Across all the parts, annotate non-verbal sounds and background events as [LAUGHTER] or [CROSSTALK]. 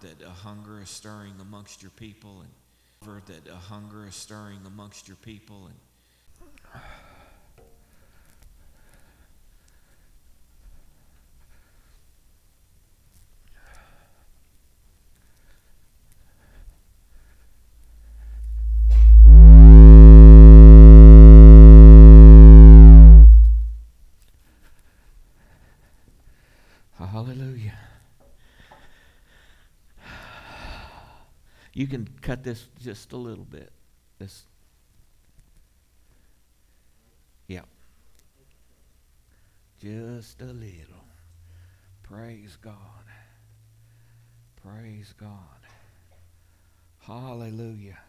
that a hunger is stirring amongst your people and that a hunger is stirring amongst your people and You can cut this just a little bit. This. Yeah. Just a little. Praise God. Praise God. Hallelujah.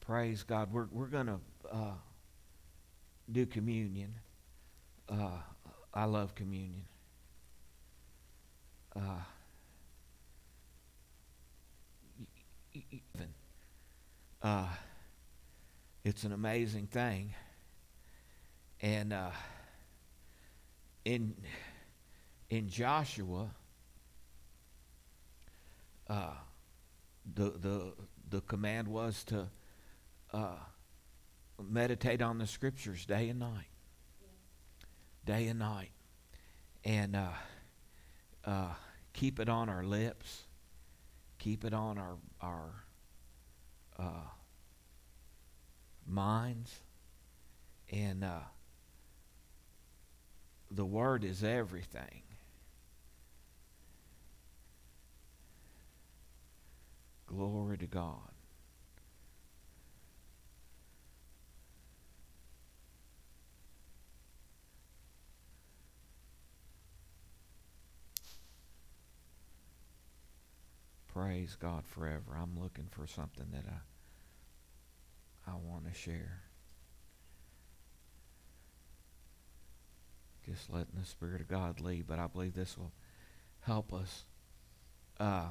Praise God. We're, we're going to uh, do communion. Uh, I love communion. Uh, uh, it's an amazing thing. And uh, in in Joshua, uh, the the the command was to uh, meditate on the scriptures day and night, day and night, and uh, uh, keep it on our lips, keep it on our our uh, minds, and uh, the Word is everything. Glory to God. Praise God forever. I'm looking for something that I I want to share. Just letting the Spirit of God lead, but I believe this will help us. Uh,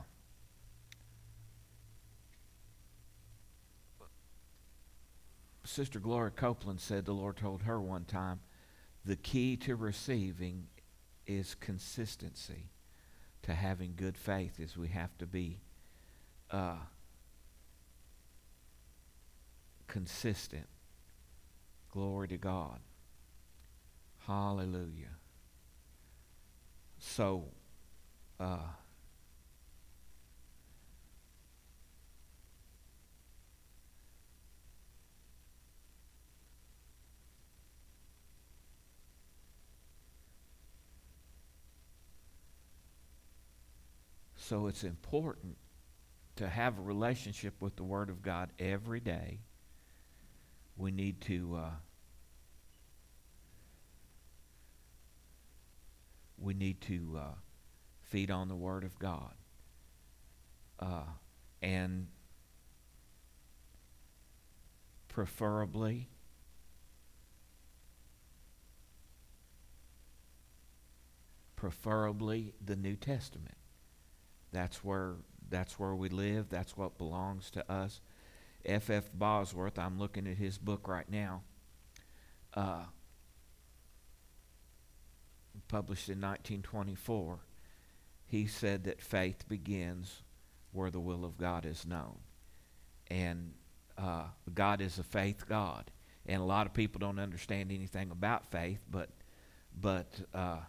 Sister Gloria Copeland said the Lord told her one time the key to receiving is consistency to having good faith is we have to be uh, consistent. Glory to God. Hallelujah. So, uh, So it's important to have a relationship with the Word of God every day. We need to uh, we need to uh, feed on the Word of God, uh, and preferably. Preferably the New Testament. That's where that's where we live. That's what belongs to us. F. F. Bosworth, I'm looking at his book right now. Uh, published in 1924. He said that faith begins where the will of God is known, and uh, God is a faith God. And a lot of people don't understand anything about faith, but but uh,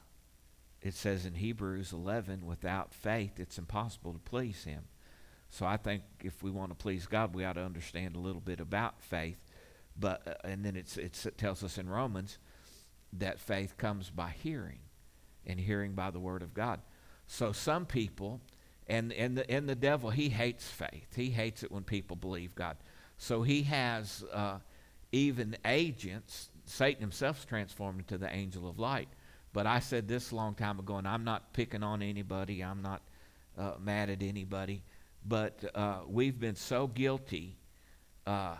it says in Hebrews 11, without faith, it's impossible to please Him. So I think if we want to please God, we ought to understand a little bit about faith. But uh, and then it's, it's, it tells us in Romans that faith comes by hearing, and hearing by the Word of God. So some people, and and the and the devil, he hates faith. He hates it when people believe God. So he has uh, even agents. Satan himself is transformed into the angel of light but I said this a long time ago, and I'm not picking on anybody. I'm not uh, mad at anybody. But uh, we've been so guilty, uh,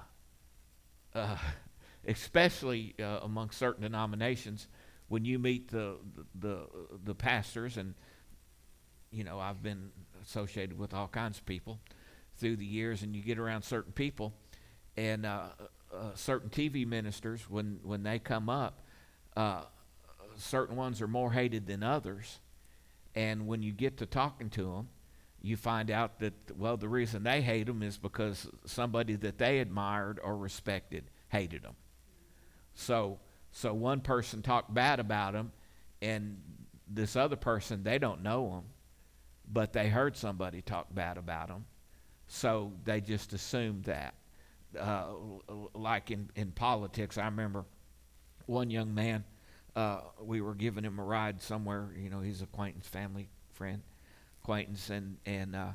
uh [LAUGHS] especially uh, among certain denominations, when you meet the, the, the pastors, and, you know, I've been associated with all kinds of people through the years, and you get around certain people, and uh, certain TV ministers, when, when they come up, certain ones are more hated than others. And when you get to talking to them, you find out that, well, the reason they hate them is because somebody that they admired or respected hated them. So, so one person talked bad about them, and this other person, they don't know them, but they heard somebody talk bad about them. So they just assumed that. Uh, like in, in politics, I remember one young man, uh, we were giving him a ride somewhere. You know, he's acquaintance, family, friend, acquaintance, and and uh,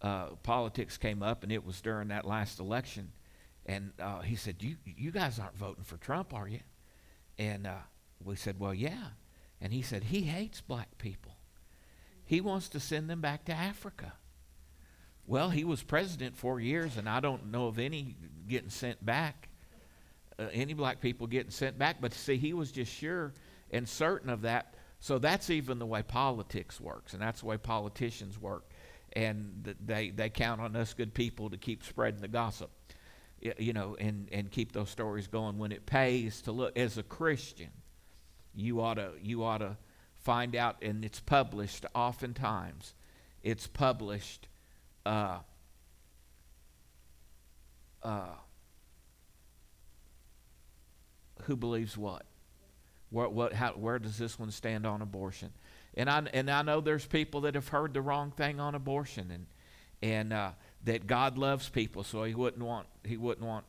uh, politics came up, and it was during that last election, and uh, he said, "You you guys aren't voting for Trump, are you?" And uh, we said, "Well, yeah," and he said he hates black people. He wants to send them back to Africa. Well, he was president four years, and I don't know of any getting sent back, uh, any black people getting sent back. But see, he was just sure and certain of that. So that's even the way politics works, and that's the way politicians work. And they, they count on us good people to keep spreading the gossip, you know, and, and keep those stories going. When it pays to look, as a Christian, you ought to, you ought to find out, and it's published oftentimes. It's published uh, uh, who believes what? Where, what, how, where does this one stand on abortion? And I, and I know there's people that have heard the wrong thing on abortion and, and uh, that God loves people, so he wouldn't want, he wouldn't want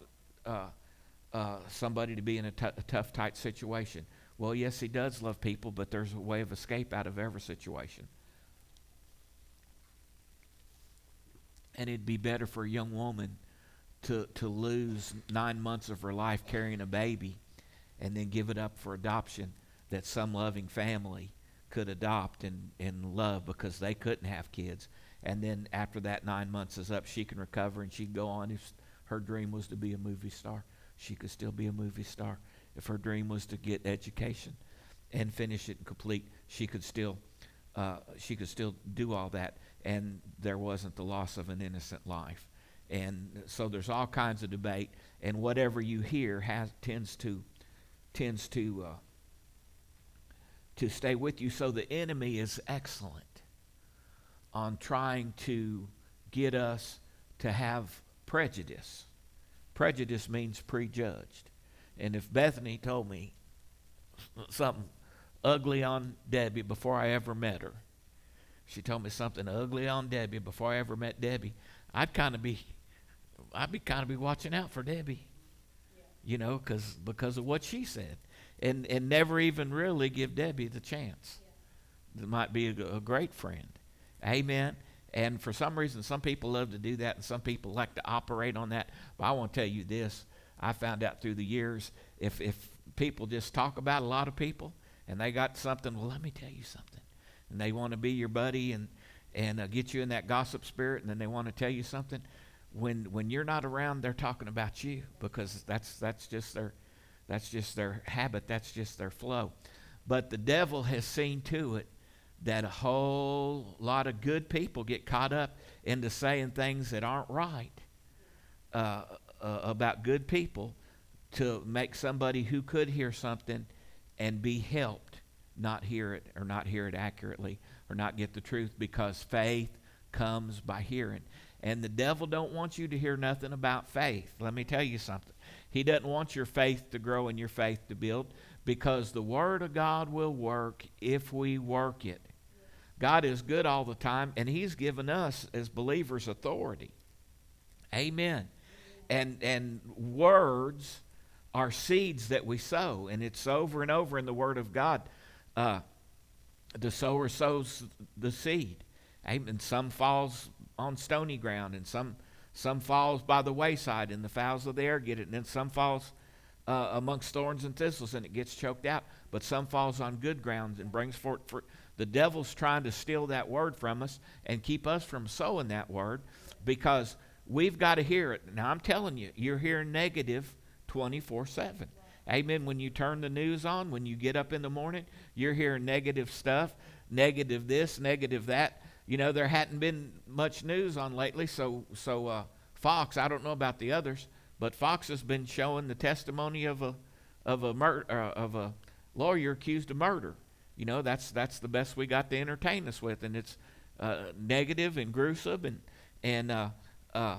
uh, uh, somebody to be in a, t- a tough, tight situation. Well, yes, he does love people, but there's a way of escape out of every situation. And it'd be better for a young woman to, to lose nine months of her life carrying a baby and then give it up for adoption that some loving family could adopt and, and love because they couldn't have kids. And then after that nine months is up, she can recover and she can go on. If her dream was to be a movie star, she could still be a movie star. If her dream was to get education and finish it and complete, she could still uh, she could still do all that and there wasn't the loss of an innocent life. And so there's all kinds of debate, and whatever you hear has, tends to tends to uh, to stay with you. So the enemy is excellent on trying to get us to have prejudice. Prejudice means prejudged. And if Bethany told me [LAUGHS] something ugly on Debbie before I ever met her, she told me something ugly on Debbie before I ever met Debbie, I'd kind of be, I'd be kind of be watching out for Debbie. You know, because because of what she said, and and never even really give Debbie the chance. That might be a, a great friend, Amen. And for some reason, some people love to do that, and some people like to operate on that. But I want to tell you this: I found out through the years, if if people just talk about a lot of people, and they got something, well, let me tell you something and they want to be your buddy and and uh, get you in that gossip spirit, and then they want to tell you something. When when you're not around, they're talking about you because that's that's just their that's just their habit. That's just their flow. But the devil has seen to it that a whole lot of good people get caught up into saying things that aren't right uh, uh, about good people to make somebody who could hear something and be helped not hear it or not hear it accurately or not get the truth because faith comes by hearing. And the devil don't want you to hear nothing about faith. Let me tell you something. He doesn't want your faith to grow and your faith to build because the word of God will work if we work it. God is good all the time and he's given us as believers authority. Amen. And and words are seeds that we sow and it's over and over in the word of God uh, the sower sows the seed. Amen. some falls on stony ground, and some some falls by the wayside, and the fowls of the air get it, and then some falls uh, amongst thorns and thistles, and it gets choked out. But some falls on good ground and brings forth fruit. The devil's trying to steal that word from us and keep us from sowing that word because we've got to hear it. Now, I'm telling you, you're hearing negative 24 7. Amen. When you turn the news on, when you get up in the morning, you're hearing negative stuff, negative this, negative that. You know, there hadn't been much news on lately, so so uh, Fox. I don't know about the others, but Fox has been showing the testimony of a of a mur- uh, of a lawyer accused of murder. You know, that's that's the best we got to entertain us with, and it's uh, negative and gruesome and and uh, uh,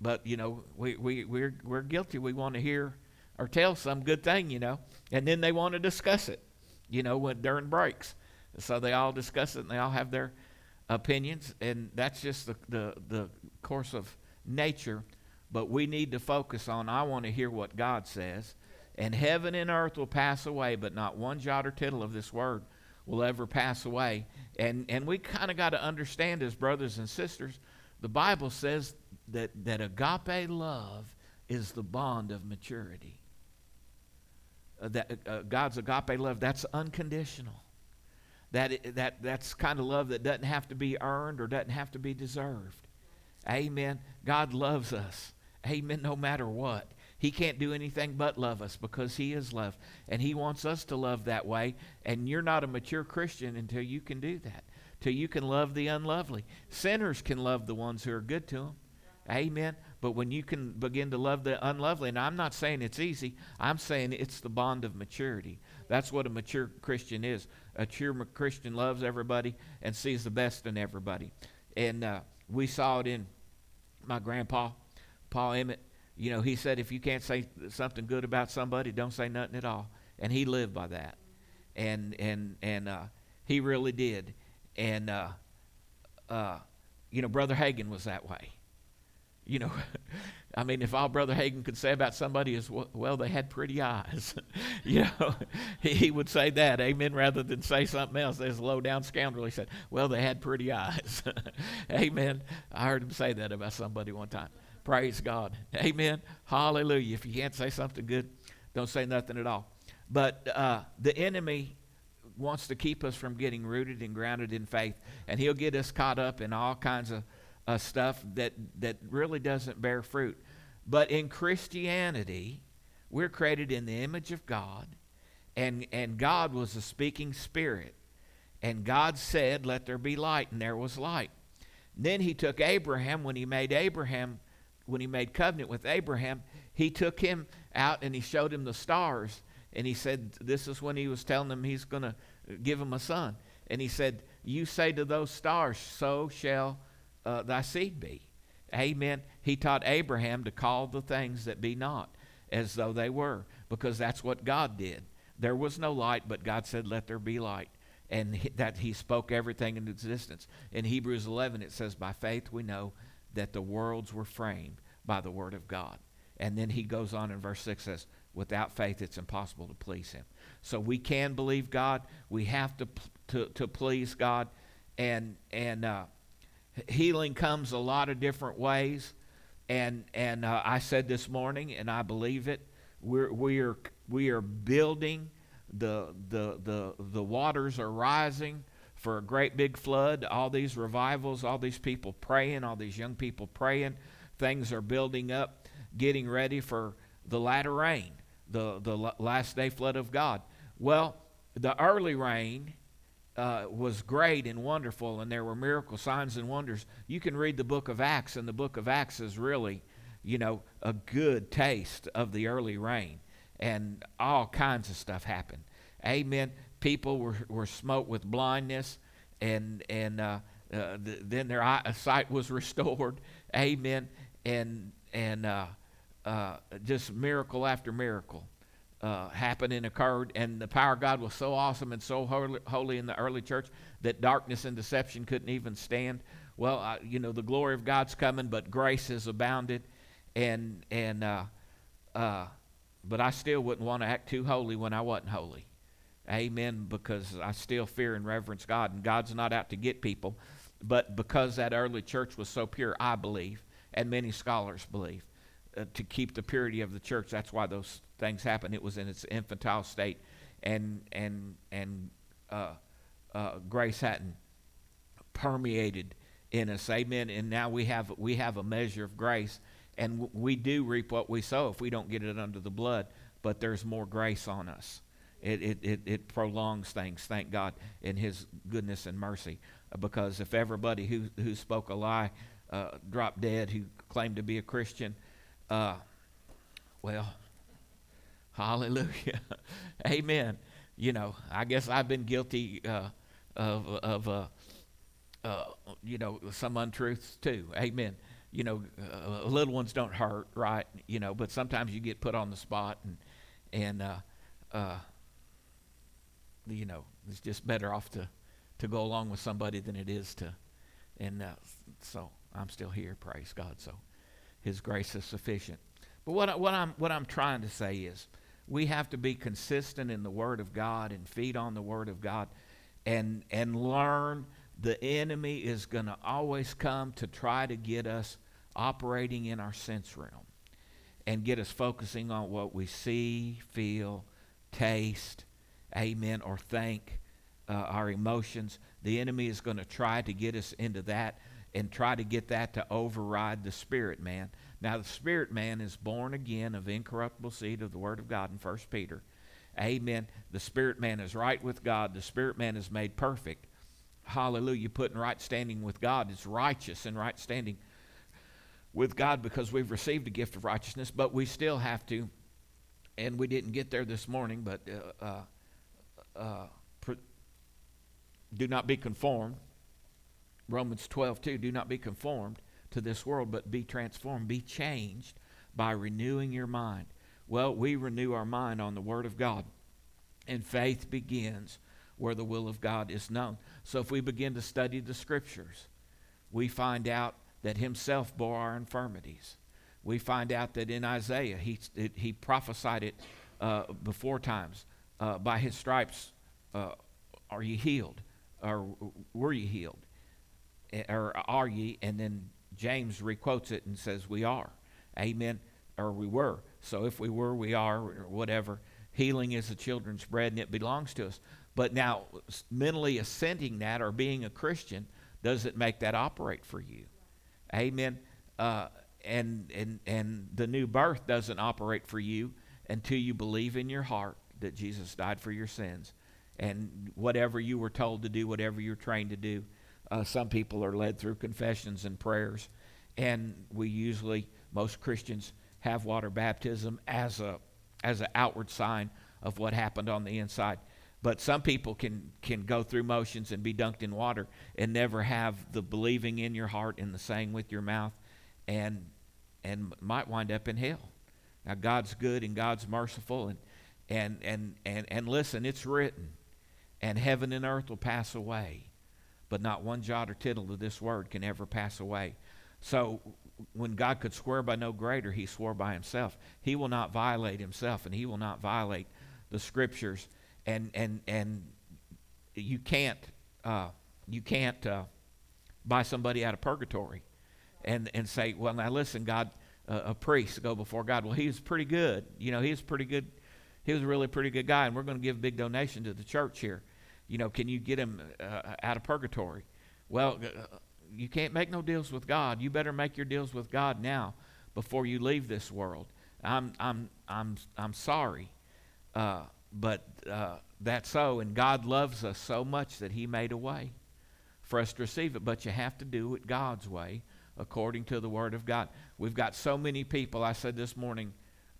but you know we we we're we're guilty. We want to hear or tell some good thing, you know, and then they want to discuss it, you know, when during breaks. So they all discuss it and they all have their opinions, and that's just the the, the course of nature. But we need to focus on. I want to hear what God says, and heaven and earth will pass away, but not one jot or tittle of this word will ever pass away. And, and we kind of got to understand as brothers and sisters, the Bible says that, that agape love is the bond of maturity. Uh, that uh, God's agape love, that's unconditional. That, that, that's kind of love that doesn't have to be earned or doesn't have to be deserved. Amen. God loves us. Amen. No matter what. He can't do anything but love us because He is love. And He wants us to love that way. And you're not a mature Christian until you can do that, till you can love the unlovely. Sinners can love the ones who are good to them. Amen. But when you can begin to love the unlovely, and I'm not saying it's easy, I'm saying it's the bond of maturity. That's what a mature Christian is. A mature Christian loves everybody and sees the best in everybody. And uh, we saw it in my grandpa, Paul Emmett. You know, he said, if you can't say something good about somebody, don't say nothing at all. And he lived by that. And, and, and uh, he really did. And, uh, uh, you know, Brother Hagin was that way. You know, [LAUGHS] I mean, if all Brother Hagin could say about somebody is, well, they had pretty eyes, [LAUGHS] you know, he, [LAUGHS] he, would say that, amen, rather than say something else. There's a low down scoundrel. He said, well, they had pretty eyes, amen. I heard him say that about somebody one time. Praise God. Amen. Hallelujah. If you can't say something good, don't say nothing at all. But uh, the enemy wants to keep us from getting rooted and grounded in faith, and he'll get us caught up in all kinds of uh, stuff that, that really doesn't bear fruit. But in Christianity, we're created in the image of God, and, and God was a speaking spirit. And God said, Let there be light, and there was light. then he took Abraham, when he made Abraham when he made covenant with Abraham, he took him out and he showed him the stars. And he said, This is when he was telling him he's going to give him a son. And he said, You say to those stars, So shall uh, thy seed be. Amen. He taught Abraham to call the things that be not as though they were, because that's what God did. There was no light, but God said, Let there be light. And he, that he spoke everything into existence. In Hebrews 11, it says, By faith we know that the worlds were framed by the word of God. And then he goes on in verse 6 says, without faith it's impossible to please him. So we can believe God. We have to, to, to please God. And, and uh, healing comes a lot of different ways. And, and uh, I said this morning, and I believe it, we're, we, are, we are building, the, the, the, the waters are rising for a great big flood, all these revivals, all these people praying, all these young people praying. Things are building up, getting ready for the latter rain, the, the last day flood of God. Well, the early rain uh, was great and wonderful, and there were miracle signs and wonders. You can read the book of Acts, and the book of Acts is really, you know, a good taste of the early rain, and all kinds of stuff happened. Amen people were, were smoked with blindness, and, and uh, uh, the, then their eye, sight was [LAUGHS] restored. Amen. And, and uh, uh, just miracle after miracle uh, happened and occurred. And the power of God was so awesome and so holy, holy in the early church that darkness and deception couldn't even stand. Well, you know, the glory of God's coming, but grace has abounded. And, and, uh, but I still wouldn't want to act too holy when I wasn't holy. Amen. Because I still fear and reverence God, and God's not out to get people. But because that early church was so pure, I believe, and many scholars believe, uh, to keep the purity of the church. That's why those things happened. It was in its infantile state, and and and uh, uh, grace hadn't permeated in us. Amen. And now we have we have a measure of grace, and w- we do reap what we sow if we don't get it under the blood. But there's more grace on us. It, it, it, it, prolongs things, thank God, in His goodness and mercy. Uh, because if everybody who, who spoke a lie uh, dropped dead, who claimed to be a Christian, uh, well, hallelujah. [LAUGHS] Amen. You know, I guess I've been guilty uh, of, of uh, uh, you know, some untruths too. Amen. You know, uh, little ones don't hurt, right? You know, but sometimes you get put on the spot, and and uh, uh, you know, it's just better off to to go along with somebody than it is to. And so I'm still here. Praise God. So His grace is sufficient. But what I, what I'm what I'm trying to say is, we have to be consistent in the Word of God and feed on the Word of God, and and learn the enemy is going to always come to try to get us operating in our sense realm and get us focusing on what we see, feel, taste, amen, or think, uh, our emotions. The enemy is going to try to get us into that and try to get that to override the spirit man. Now, the spirit man is born again of incorruptible seed of the Word of God in 1 Peter. Amen. The spirit man is right with God, the spirit man is made perfect. Hallelujah. Put in right standing with God is righteous and right standing with God because we've received a gift of righteousness, but we still have to, and we didn't get there this morning, but uh, uh, uh, do not be conformed. Romans 12, 2, do not be conformed to this world, but be transformed, be changed by renewing your mind. Well, we renew our mind on the Word of God, and faith begins where the will of God is known. So if we begin to study the Scriptures, we find out that Himself bore our infirmities. We find out that in Isaiah, He, he prophesied it uh, before times. Uh, by His stripes uh, are ye healed, or were ye healed? Or are ye? And then James requotes it and says, We are. Amen. Or we were. So if we were, we are, or whatever. Healing is the children's bread and it belongs to us. But now, mentally assenting that or being a Christian doesn't make that operate for you. Amen. Uh, and, and, and the new birth doesn't operate for you until you believe in your heart that Jesus died for your sins. And whatever you were told to do, whatever you're trained to do, uh, some people are led through confessions and prayers. And we usually, most Christians, have water baptism as a as an outward sign of what happened on the inside. But some people can, can go through motions and be dunked in water and never have the believing in your heart and the saying with your mouth and, and might wind up in hell. Now, God's good and God's merciful. And, and, and, and, and listen, it's written, and heaven and earth will pass away, but not one jot or tittle of this word can ever pass away. So, when God could swear by no greater, he swore by himself. He will not violate himself, and he will not violate the scriptures. And and and you can't uh, you can't uh, buy somebody out of purgatory and and say well now listen god uh, a priest go before god. Well he was pretty good. You know he was pretty good. He was a really pretty good guy and we're going to give a big donation to the church here you know can you get him uh, out of purgatory well uh, you can't make no deals with god you better make your deals with god now before you leave this world i'm i'm i'm i'm sorry uh, but uh, that's so, and God loves us so much that He made a way for us to receive it. But you have to do it God's way, according to the Word of God. We've got so many people. I said this morning,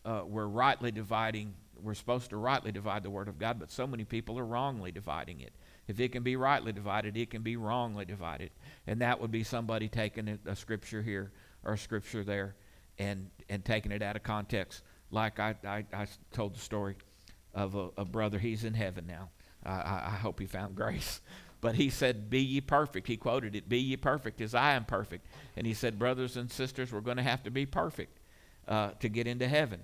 uh, we're rightly dividing. We're supposed to rightly divide the Word of God, but so many people are wrongly dividing it. If it can be rightly divided, it can be wrongly divided, and that would be somebody taking a, scripture here or a scripture there, and and taking it out of context. Like I, I, I told the story of a, a brother. He's in heaven now. I, I hope he found [LAUGHS] grace. But he said, Be ye perfect. He quoted it, Be ye perfect as I am perfect. And he said, Brothers and sisters, we're going to have to be perfect uh, to get into heaven.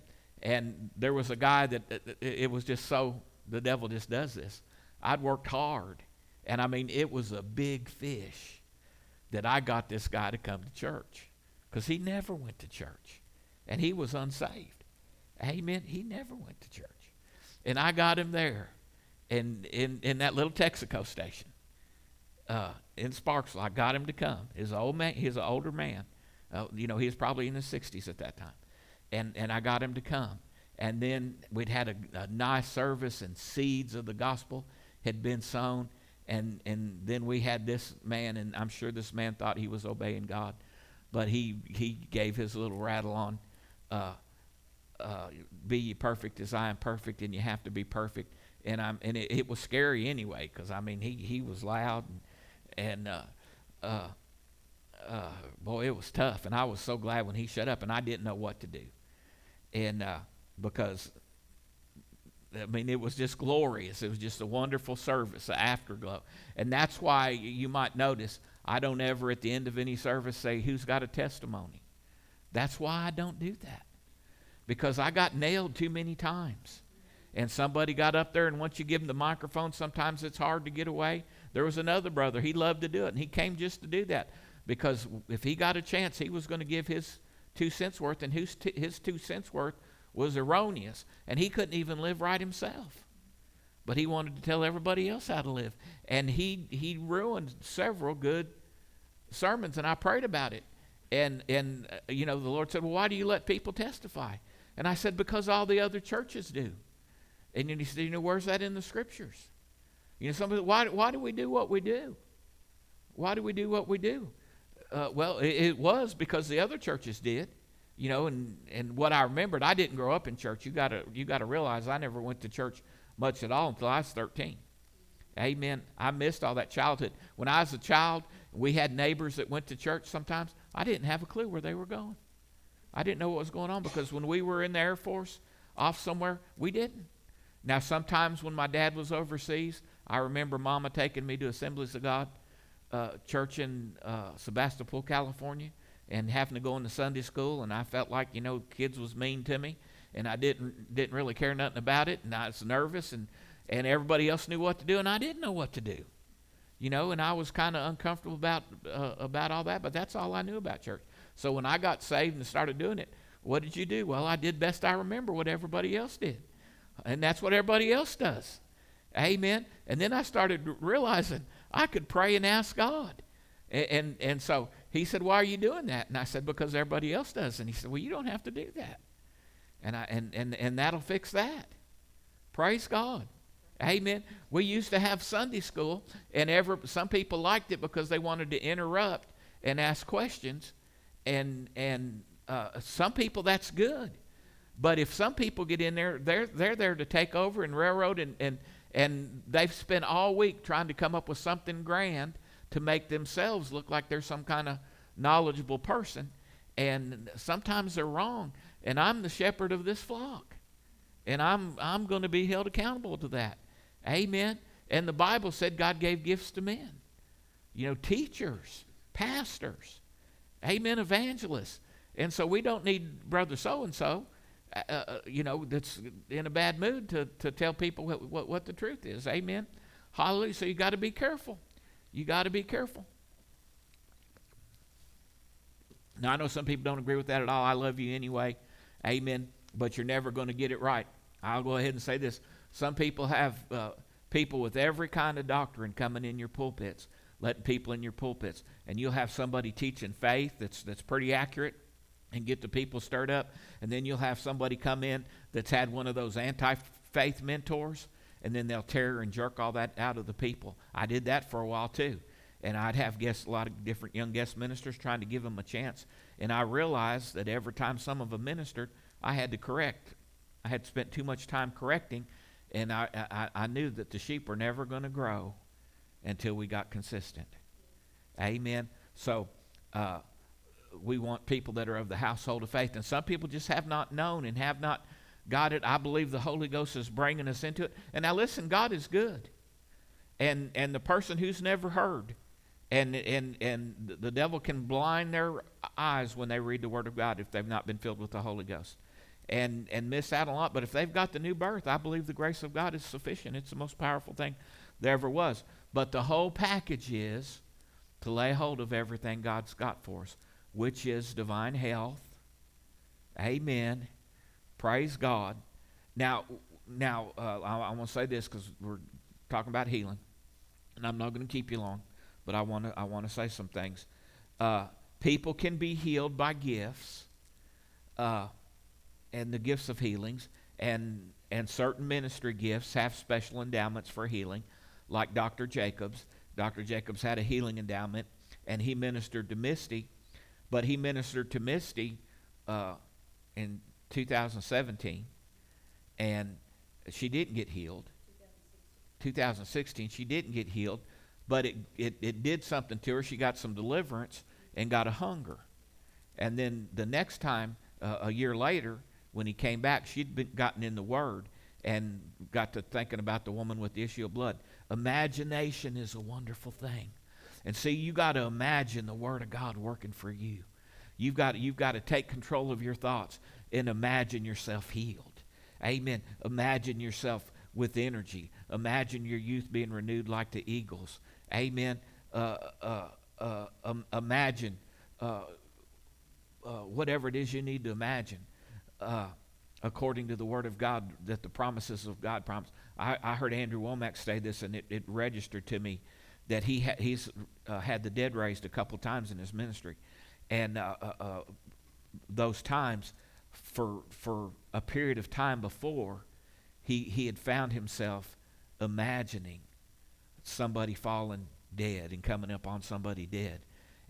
And there was a guy that it, was just so, the devil just does this. I'd worked hard. And I mean, it was a big fish that I got this guy to come to church because he never went to church and he was unsaved. Amen. He never went to church. And I got him there in, in, in that little Texaco station uh, in Sparksville. I got him to come. An old man. He's an older man. Uh, you know, he was probably in his 60s at that time. And, and I got him to come. And then we'd had a, a nice service, and seeds of the gospel had been sown. And, and then we had this man, and I'm sure this man thought he was obeying God, but he, he gave his little rattle on. Uh, uh, be ye perfect as I am perfect, and you have to be perfect. And I'm and it, it was scary anyway because I mean he he was loud and, and uh, uh, uh, boy, it was tough. And I was so glad when he shut up, and I didn't know what to do. And uh, because, I mean, it was just glorious. It was just a wonderful service, an afterglow. And that's why you might notice I don't ever at the end of any service say, Who's got a testimony? That's why I don't do that. Because I got nailed too many times. And somebody got up there, and once you give them the microphone, sometimes it's hard to get away. There was another brother, he loved to do it, and he came just to do that. Because if he got a chance, he was going to give his two cents worth, and his, his two cents worth was erroneous. And he couldn't even live right himself. But he wanted to tell everybody else how to live. And he, he ruined several good sermons, and I prayed about it. And, and uh, you know, the Lord said, Well, why do you let people testify? And I said, Because all the other churches do. And he said, You know, where's that in the scriptures? You know, somebody, why, why do we do what we do? Why do we do what we do? Uh, well, it, it, was because the other churches did. You know, and, and what I remembered, I didn't grow up in church. You gotta you gotta realize I never went to church much at all until I was 13. Amen. I missed all that childhood. When I was a child, we had neighbors that went to church sometimes. I didn't have a clue where they were going. I didn't know what was going on because when we were in the Air Force off somewhere, we didn't. Now, sometimes when my dad was overseas, I remember Mama taking me to Assemblies of God uh, church in uh, Sebastopol, California, and having to go into Sunday school, and I felt like you know kids was mean to me, and I didn't didn't really care nothing about it, and I was nervous, and and everybody else knew what to do, and I didn't know what to do, you know, and I was kind of uncomfortable about uh, about all that, but that's all I knew about church. So when I got saved and started doing it, what did you do? Well, I did best I remember what everybody else did, and that's what everybody else does. Amen. And then I started realizing I could pray and ask God. And, and, and, so he said, Why are you doing that? And I said, Because everybody else does. And he said, Well, you don't have to do that. And, I, and, and, and that'll fix that. Praise God. Amen. We used to have Sunday school, and ever, some people liked it because they wanted to interrupt and ask questions. And, and uh, some people, that's good. But if some people get in there, they're, they're there to take over and railroad and, and, and they've spent all week trying to come up with something grand to make themselves look like they're some kind of knowledgeable person. And sometimes they're wrong. And I'm the shepherd of this flock. And I'm, I'm going to be held accountable to that. Amen. And the Bible said God gave gifts to men. You know, teachers, pastors, amen, evangelists. And so we don't need brother so and so uh, uh, you know, that's in a bad mood to, to tell people what, what, what the truth is. Amen. Hallelujah. So you got to be careful. You got to be careful. Now, I know some people don't agree with that at all. I love you anyway. Amen. But you're never going to get it right. I'll go ahead and say this. Some people have uh, people with every kind of doctrine coming in your pulpits, letting people in your pulpits. And you'll have somebody teaching faith that's, that's pretty accurate and get the people stirred up. And then you'll have somebody come in that's had one of those anti faith mentors, and then they'll tear and jerk all that out of the people. I did that for a while too. And I'd have guests, a lot of different young guest ministers trying to give them a chance. And I realized that every time some of them ministered, I had to correct. I had spent too much time correcting, and I, I, I knew that the sheep were never going to grow until we got consistent. Amen. So, uh, we want people that are of the household of faith. And some people just have not known and have not got it. I believe the Holy Ghost is bringing us into it. And now listen, God is good. And and the person who's never heard and and and the devil can blind their eyes when they read the word of God if they've not been filled with the Holy Ghost. And and miss out a lot, but if they've got the new birth, I believe the grace of God is sufficient. It's the most powerful thing there ever was. But the whole package is to lay hold of everything God's got for us which is divine health. Amen. Praise God. Now, now uh, I, I want to say this because we're talking about healing, and I'm not going to keep you long, but I want to I want to say some things. Uh, people can be healed by gifts, uh, and the gifts of healings, and and certain ministry gifts have special endowments for healing, like Dr. Jacobs. Dr. Jacobs had a healing endowment, and he ministered to Misty but he ministered to Misty uh, in 2017, and she didn't get healed. 2016, she didn't get healed, but it, it, it did something to her. She got some deliverance and got a hunger. And then the next time, uh, a year later, when he came back, she'd been gotten in the Word and got to thinking about the woman with the issue of blood. Imagination is a wonderful thing. And see, you got to imagine the Word of God working for you. You've got, you've got to take control of your thoughts and imagine yourself healed. Amen. Imagine yourself with energy. Imagine your youth being renewed like the eagles. Amen. Uh, uh, uh, um, imagine uh, uh, whatever it is you need to imagine uh, according to the Word of God that the promises of God promise. I, I heard Andrew Wommack say this, and it, it registered to me that he ha- he's had the dead raised a couple times in his ministry. And those times, for, for a period of time before, he, he had found himself imagining somebody falling dead and coming up on somebody dead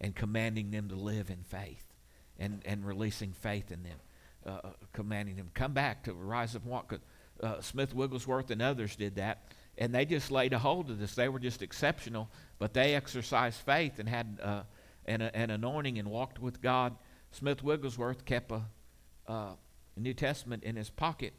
and commanding them to live in faith and, and releasing faith in them, uh, uh commanding them, come back to rise up and walk. Uh, Smith Wigglesworth and others did that, and they just laid a hold of this. They were just exceptional, but they exercised faith and had uh, an, an anointing and walked with God. Smith Wigglesworth kept a, uh, New Testament in his pocket,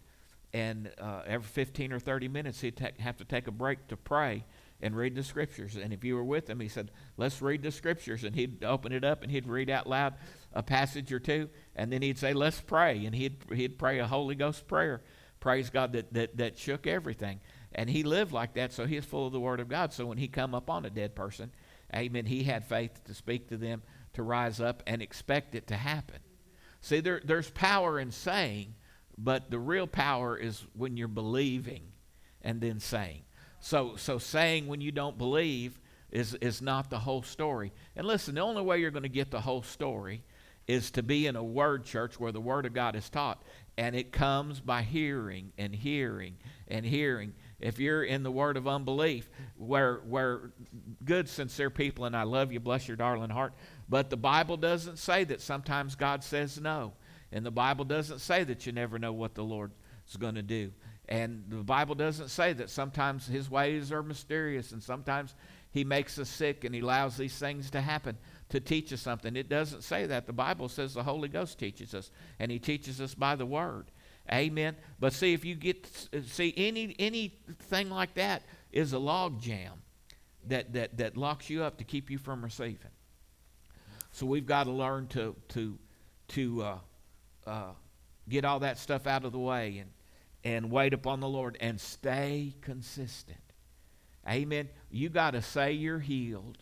and uh, every 15 or 30 minutes he'd ta- have to take a break to pray and read the scriptures. And if you were with him, he said, Let's read the scriptures. And he'd open it up and he'd read out loud a passage or two. And then he'd say, Let's pray. And he'd, he'd pray a Holy Ghost prayer. Praise God that, that, that shook everything. And he lived like that, so he's full of the Word of God. So when he come upon a dead person, amen, he had faith to speak to them, to rise up and expect it to happen. See, there, there's power in saying, but the real power is when you're believing and then saying. So, so saying when you don't believe is, is not the whole story. And listen, the only way you're going to get the whole story is to be in a word church where the word of God is taught. And it comes by hearing and hearing and hearing. If you're in the word of unbelief, where, where good, sincere people, and I love you, bless your darling heart, but the Bible doesn't say that sometimes God says no. And the Bible doesn't say that you never know what the Lord is going to do. And the Bible doesn't say that sometimes his ways are mysterious and sometimes he makes us sick and he allows these things to happen to teach us something. It doesn't say that. The Bible says the Holy Ghost teaches us and he teaches us by the word. Amen. But see if you get see any anything like that is a log jam that that that locks you up to keep you from receiving. So we've got to learn to to to uh, uh, get all that stuff out of the way and and wait upon the Lord and stay consistent. Amen. You got to say you're healed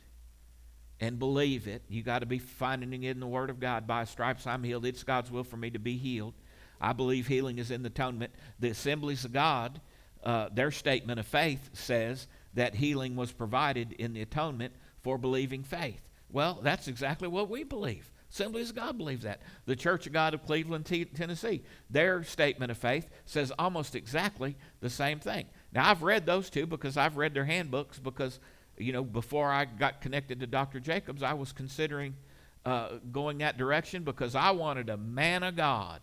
and believe it. You got to be finding it in the Word of God. By stripes I'm healed. It's God's will for me to be healed. I believe healing is in the atonement. The Assemblies of God, uh, their statement of faith says that healing was provided in the atonement for believing faith. Well, that's exactly what we believe. Assemblies of God believe that. The Church of God of Cleveland, T- Tennessee, their statement of faith says almost exactly the same thing. Now, I've read those two because I've read their handbooks because, you know, before I got connected to Dr. Jacobs, I was considering uh, going that direction because I wanted a man of God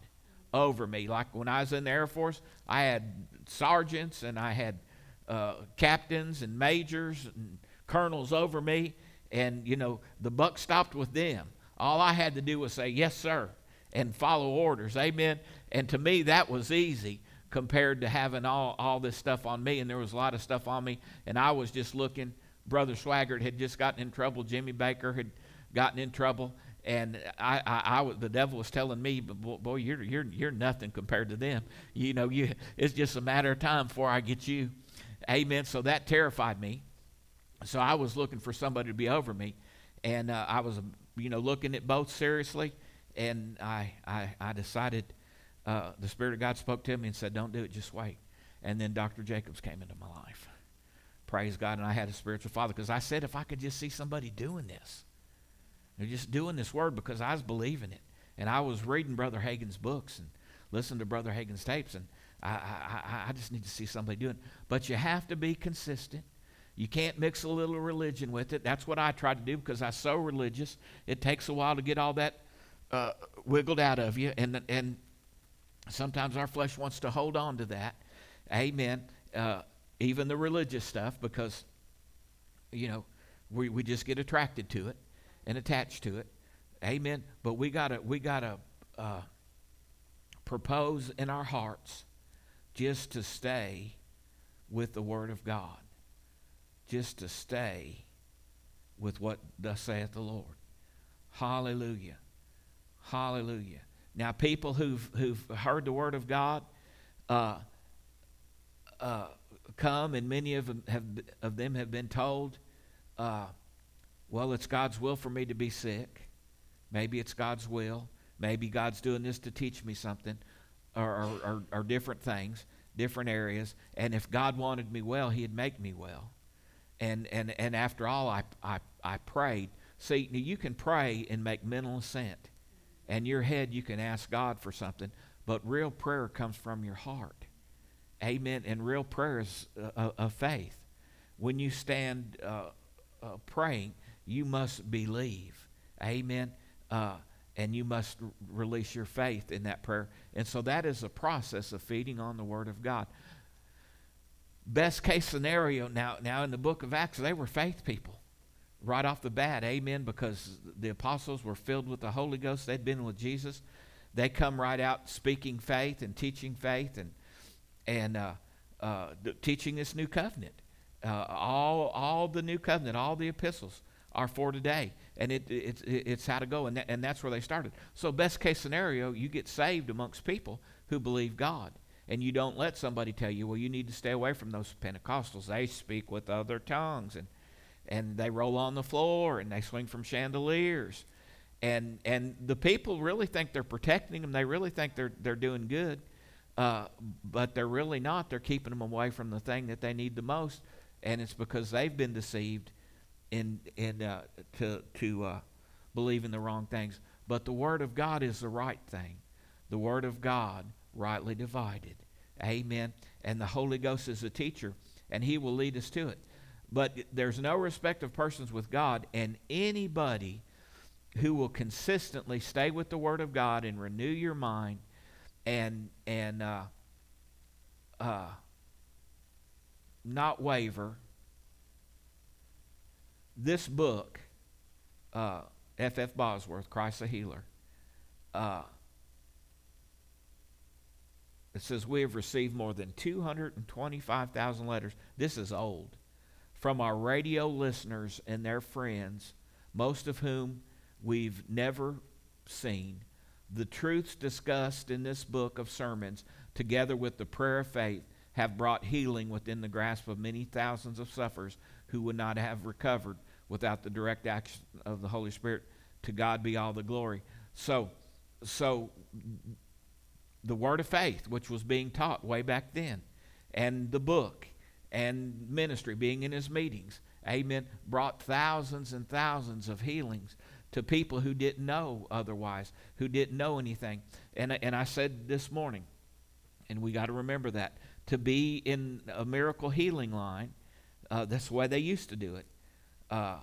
over me. Like when I was in the Air Force, I had sergeants and I had uh, captains and majors and colonels over me, and, you know, the buck stopped with them. All I had to do was say, Yes, sir, and follow orders. Amen. And to me, that was easy compared to having all, all this stuff on me. And there was a lot of stuff on me. And I was just looking. Brother Swaggart had just gotten in trouble. Jimmy Bakker had gotten in trouble. And I, I, I the devil was telling me, boy, you're, you're, you're nothing compared to them. You know, you, it's just a matter of time before I get you. Amen. So that terrified me. So I was looking for somebody to be over me. And uh, I was you know, looking at both seriously, and I, I, I decided uh, the Spirit of God spoke to me and said, Don't do it, just wait. And then Dr. Jacobs came into my life. Praise God. And I had a spiritual father because I said, if I could just see somebody doing this, just doing this word because I was believing it. And I was reading Brother Hagin's books and listening to Brother Hagin's tapes, and I, I, I just need to see somebody doing it. But you have to be consistent. You can't mix a little religion with it. That's what I try to do because I'm so religious. It takes a while to get all that uh, wiggled out of you, and and sometimes our flesh wants to hold on to that. Amen. Uh, even the religious stuff, because you know We, we just get attracted to it and attached to it. Amen. But we gotta we gotta uh, propose in our hearts just to stay with the Word of God, just to stay with what thus saith the Lord. Hallelujah. Hallelujah. Now, people who've, who've heard the Word of God uh, uh, come, and many of them have, of them have been told, uh, well, it's God's will for me to be sick. Maybe it's God's will. Maybe God's doing this to teach me something, or, or, or, or different things, different areas. And if God wanted me well, He'd make me well. And, and, and after all, I, I, I prayed. See, you can pray and make mental assent and your head you can ask God for something, but real prayer comes from your heart. Amen. And real prayer is a faith. When you stand uh, uh, praying, you must believe. Amen. Uh, and you must r- release your faith in that prayer. And so that is a process of feeding on the Word of God. Best case scenario now, now in the book of Acts, they were faith people right off the bat, amen, because the apostles were filled with the Holy Ghost. They'd been with Jesus. They come right out speaking faith and teaching faith and, and uh, uh, teaching this new covenant. Uh, all, all the new covenant, all the epistles are for today. And it, it, it's how to go. And, that, and that's where they started. So, best case scenario, you get saved amongst people who believe God. And you don't let somebody tell you, well, you need to stay away from those Pentecostals. They speak with other tongues. And and they roll on the floor and they swing from chandeliers. And, and the people really think they're protecting them. They really think they're, they're doing good, uh, but they're really not. They're keeping them away from the thing that they need the most, and it's because they've been deceived in, in, uh, to, to uh, believe in the wrong things. But the Word of God is the right thing. The Word of God, rightly divided. Amen. And the Holy Ghost is a teacher, and He will lead us to it. But there's no respect of persons with God, and anybody who will consistently stay with the Word of God and renew your mind and and uh, uh, not waver. This book, uh, F. F. Bosworth, Christ the Healer. Uh, it says we have received more than 225,000 letters. This is old from our radio listeners and their friends, most of whom we've never seen. The truths discussed in this book of sermons, together with the prayer of faith, have brought healing within the grasp of many thousands of sufferers who would not have recovered without the direct action of the Holy Spirit. To God be all the glory. So, so the word of faith, which was being taught way back then, and the book, and ministry, being in his meetings, amen, brought thousands and thousands of healings to people who didn't know otherwise, who didn't know anything. And, and I said this morning, and we got to remember that, to be in a miracle healing line, uh, that's the way they used to do it. Uh,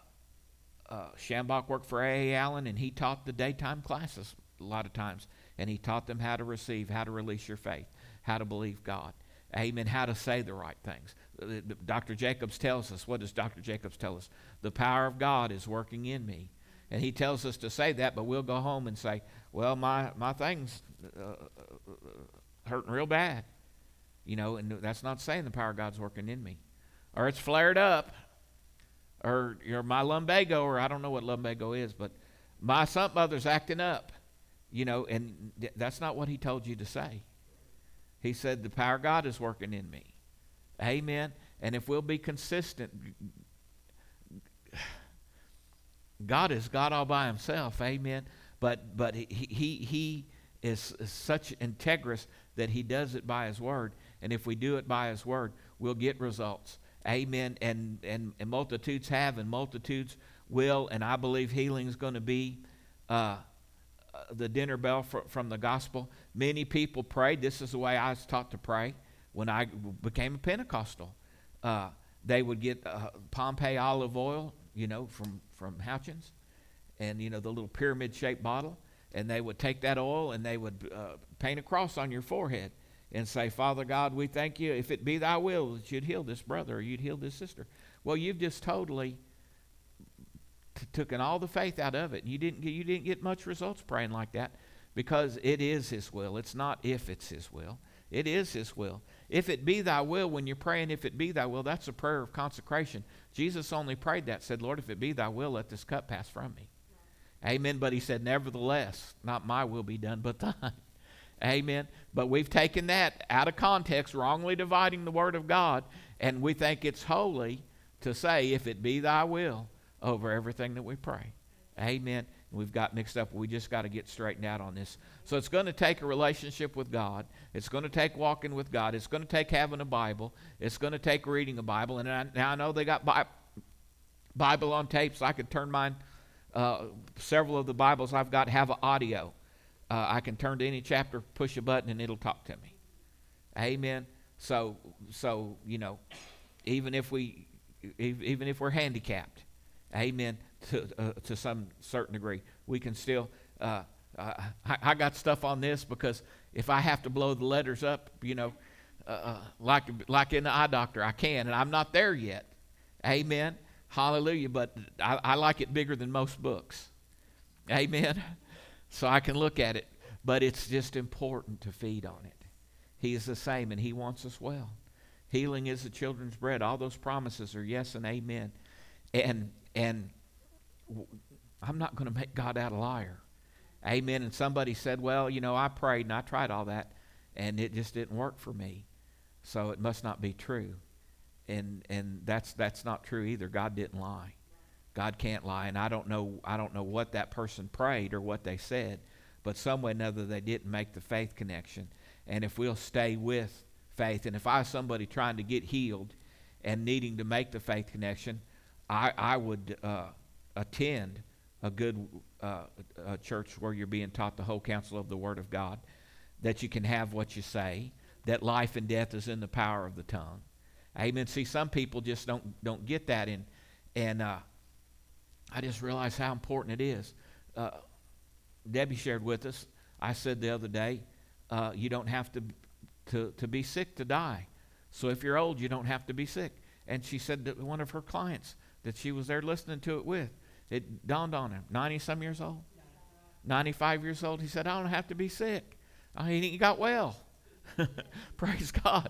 uh, Schambach worked for A.A. Allen, and he taught the daytime classes a lot of times. And he taught them how to receive, how to release your faith, how to believe God. Amen. How to say the right things. Dr. Jacobs tells us, what does Dr. Jacobs tell us? The power of God is working in me. And he tells us to say that, but we'll go home and say, well, my, my thing's uh, uh, hurting real bad. You know, and that's not saying the power of God's working in me. Or it's flared up. Or you my lumbago, or I don't know what lumbago is, but my something other's acting up. You know, and that's not what he told you to say. He said, the power of God is working in me. Amen. And if we'll be consistent, God is God all by himself. Amen. But but he he, he is, is such integrous that he does it by his word. And if we do it by his word, we'll get results. Amen. And and, and multitudes have and multitudes will. And I believe healing is going to be uh, the dinner bell for, from the gospel. Many people prayed. This is the way I was taught to pray when I became a Pentecostal. Uh, they would get uh, Pompeii olive oil, you know, from, from Houchens, and, you know, the little pyramid shaped bottle. And they would take that oil and they would uh, paint a cross on your forehead and say, Father God, we thank you. If it be thy will that you'd heal this brother or you'd heal this sister. Well, you've just totally t- taken all the faith out of it. You didn't you didn't get much results praying like that because it is His will. It's not if it's His will. It is His will. If it be Thy will, when you're praying, if it be Thy will, that's a prayer of consecration. Jesus only prayed that, said, Lord, if it be Thy will, let this cup pass from me. Amen. But He said, Nevertheless, not my will be done, but Thine. Amen. But we've taken that out of context, wrongly dividing the Word of God, and we think it's holy to say, if it be thy will, over everything that we pray. Amen. We've got mixed up. We just got to get straightened out on this. So it's going to take a relationship with God. It's going to take walking with God. It's going to take having a Bible. It's going to take reading a Bible. And I, now I know they got Bi- Bible on tape, so I could turn mine. Uh, several of the Bibles I've got have audio. Uh, I can turn to any chapter, push a button, and it'll talk to me. Amen. So, so you know, even if we, even if we're handicapped, amen, to uh, to some certain degree, we can still. Uh, I, I, got stuff on this because if I have to blow the letters up, you know, uh, uh, like like in the eye doctor, I can, and I'm not there yet. Amen. Hallelujah. But I, I like it bigger than most books. Amen. So I can look at it, but it's just important to feed on it. He is the same, and He wants us well. Healing is the children's bread. All those promises are yes and amen. And and I'm not going to make God out a liar. Amen. And somebody said, "Well, you know, I prayed and I tried all that, and it just didn't work for me, so it must not be true." And and that's that's not true either. God didn't lie. God can't lie, and I don't know I don't know what that person prayed or what they said, but some way or another they didn't make the faith connection. And if we'll stay with faith, and if I was somebody trying to get healed and needing to make the faith connection, I I would uh, attend a good uh, a church where you're being taught the whole counsel of the Word of God, that you can have what you say, that life and death is in the power of the tongue. Amen. See, some people just don't don't get that, and and uh, I just realized how important it is. Uh, Debbie shared with us. I said the other day, uh, you don't have to, to to be sick to die. So if you're old, you don't have to be sick. And she said that one of her clients that she was there listening to it with, it dawned on him. Ninety some years old, ninety-five years old. He said, "I don't have to be sick." I mean, he got well. [LAUGHS] Praise God,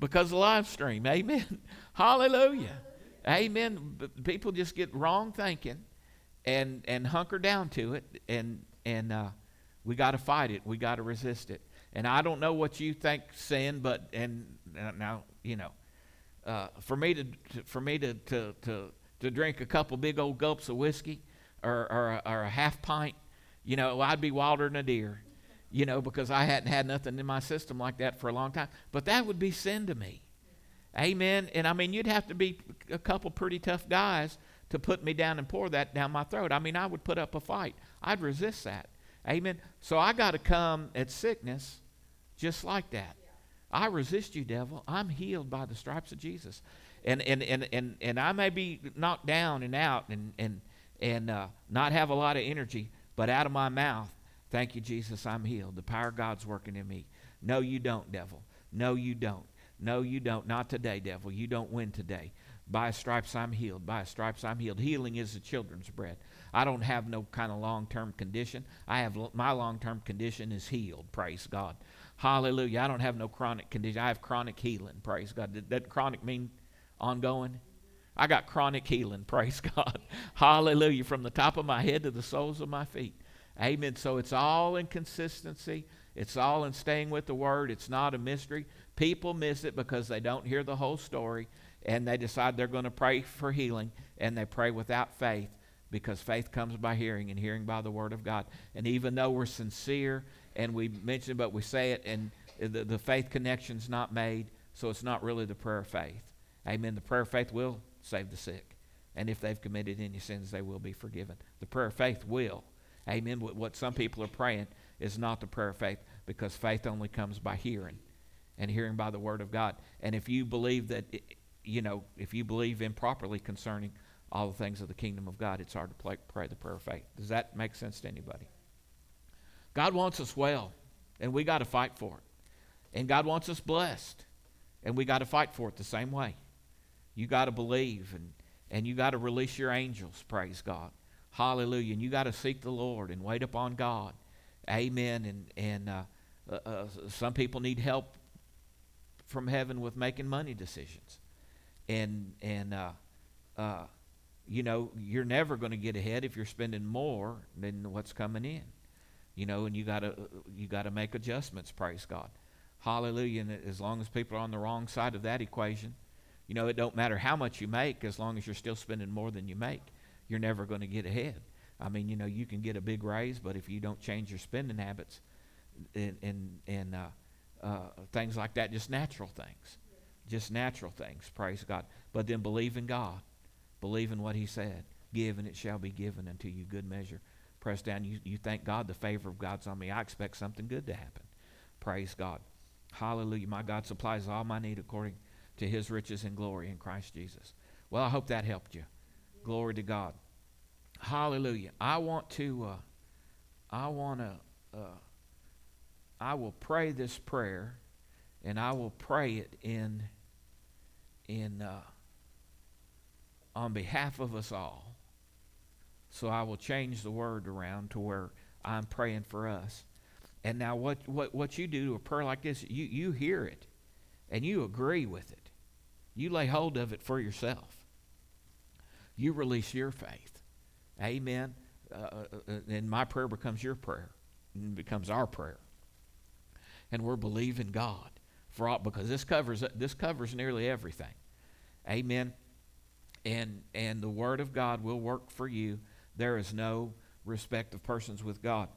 because of the live stream. Amen. [LAUGHS] Hallelujah. Amen. People just get wrong thinking and and hunker down to it and and uh, we got to fight it. We got to resist it. And I don't know what you think sin, but and uh, now you know, uh, for me to, to, for me to, to to to drink a couple big old gulps of whiskey or or or a half pint, you know, I'd be wilder than a deer, you know, because I hadn't had nothing in my system like that for a long time. But that would be sin to me. Amen. And I mean, you'd have to be a couple pretty tough guys to put me down and pour that down my throat. I mean, I would put up a fight. I'd resist that. Amen. So I got to come at sickness just like that. I resist you, devil. I'm healed by the stripes of Jesus. And and and and, and I may be knocked down and out and and and uh, not have a lot of energy, but out of my mouth, thank you, Jesus, I'm healed. The power of God's working in me. No, you don't, devil. No, you don't. No, you don't. Not today, devil. You don't win today. By stripes I'm healed. By stripes I'm healed. Healing is the children's bread. I don't have no kind of long-term condition. I have my long-term condition is healed. Praise God. Hallelujah. I don't have no chronic condition. I have chronic healing. Praise God. Does that chronic mean ongoing? I got chronic healing. [LAUGHS] Praise God. Hallelujah. From the top of my head to the soles of my feet. Amen. So it's all in consistency. It's all in staying with the word. It's not a mystery. People miss it because they don't hear the whole story and they decide they're going to pray for healing and they pray without faith because faith comes by hearing and hearing by the word of God. And even though we're sincere and we mention but we say it and the, the faith connection's not made, so it's not really the prayer of faith. Amen. The prayer of faith will save the sick. And if they've committed any sins, they will be forgiven. The prayer of faith will. Amen. What some people are praying is not the prayer of faith because faith only comes by hearing and hearing by the word of God. And if you believe that, you know, if you believe improperly concerning all the things of the kingdom of God, it's hard to play, pray the prayer of faith. Does that make sense to anybody? God wants us well, and we got to fight for it. And God wants us blessed, and we got to fight for it the same way. You got to believe, and, and you got to release your angels, praise God. Hallelujah. And you got to seek the Lord and wait upon God. Amen. And, and uh, uh, uh, some people need help from heaven with making money decisions. And, and uh, uh, you know, you're never going to get ahead if you're spending more than what's coming in. You know, and you got to you got to make adjustments. Praise God, Hallelujah. And as long as people are on the wrong side of that equation, you know, it don't matter how much you make as long as you're still spending more than you make. You're never going to get ahead. I mean, you know, you can get a big raise, but if you don't change your spending habits and and and uh, uh, things like that, just natural things, just natural things. Praise God. But then believe in God, believe in what He said. Give and it shall be given unto you. Good measure, press down. You, you thank God the favor of God's on me. I expect something good to happen. Praise God. Hallelujah. My God supplies all my need according to his riches and glory in Christ Jesus. Well, I hope that helped you. Glory to God. Hallelujah. I want to, uh, I want to, uh, I will pray this prayer, and I will pray it in, in, uh, on behalf of us all. So I will change the word around to where I'm praying for us. And now what, what, what you do to a prayer like this, you, you hear it and you agree with it. You lay hold of it for yourself. You release your faith. Amen. Uh, uh, uh and my prayer becomes your prayer and becomes our prayer. And we're believing God for all because this covers this covers nearly everything. Amen. And and the word of God will work for you there is no respect of persons with God.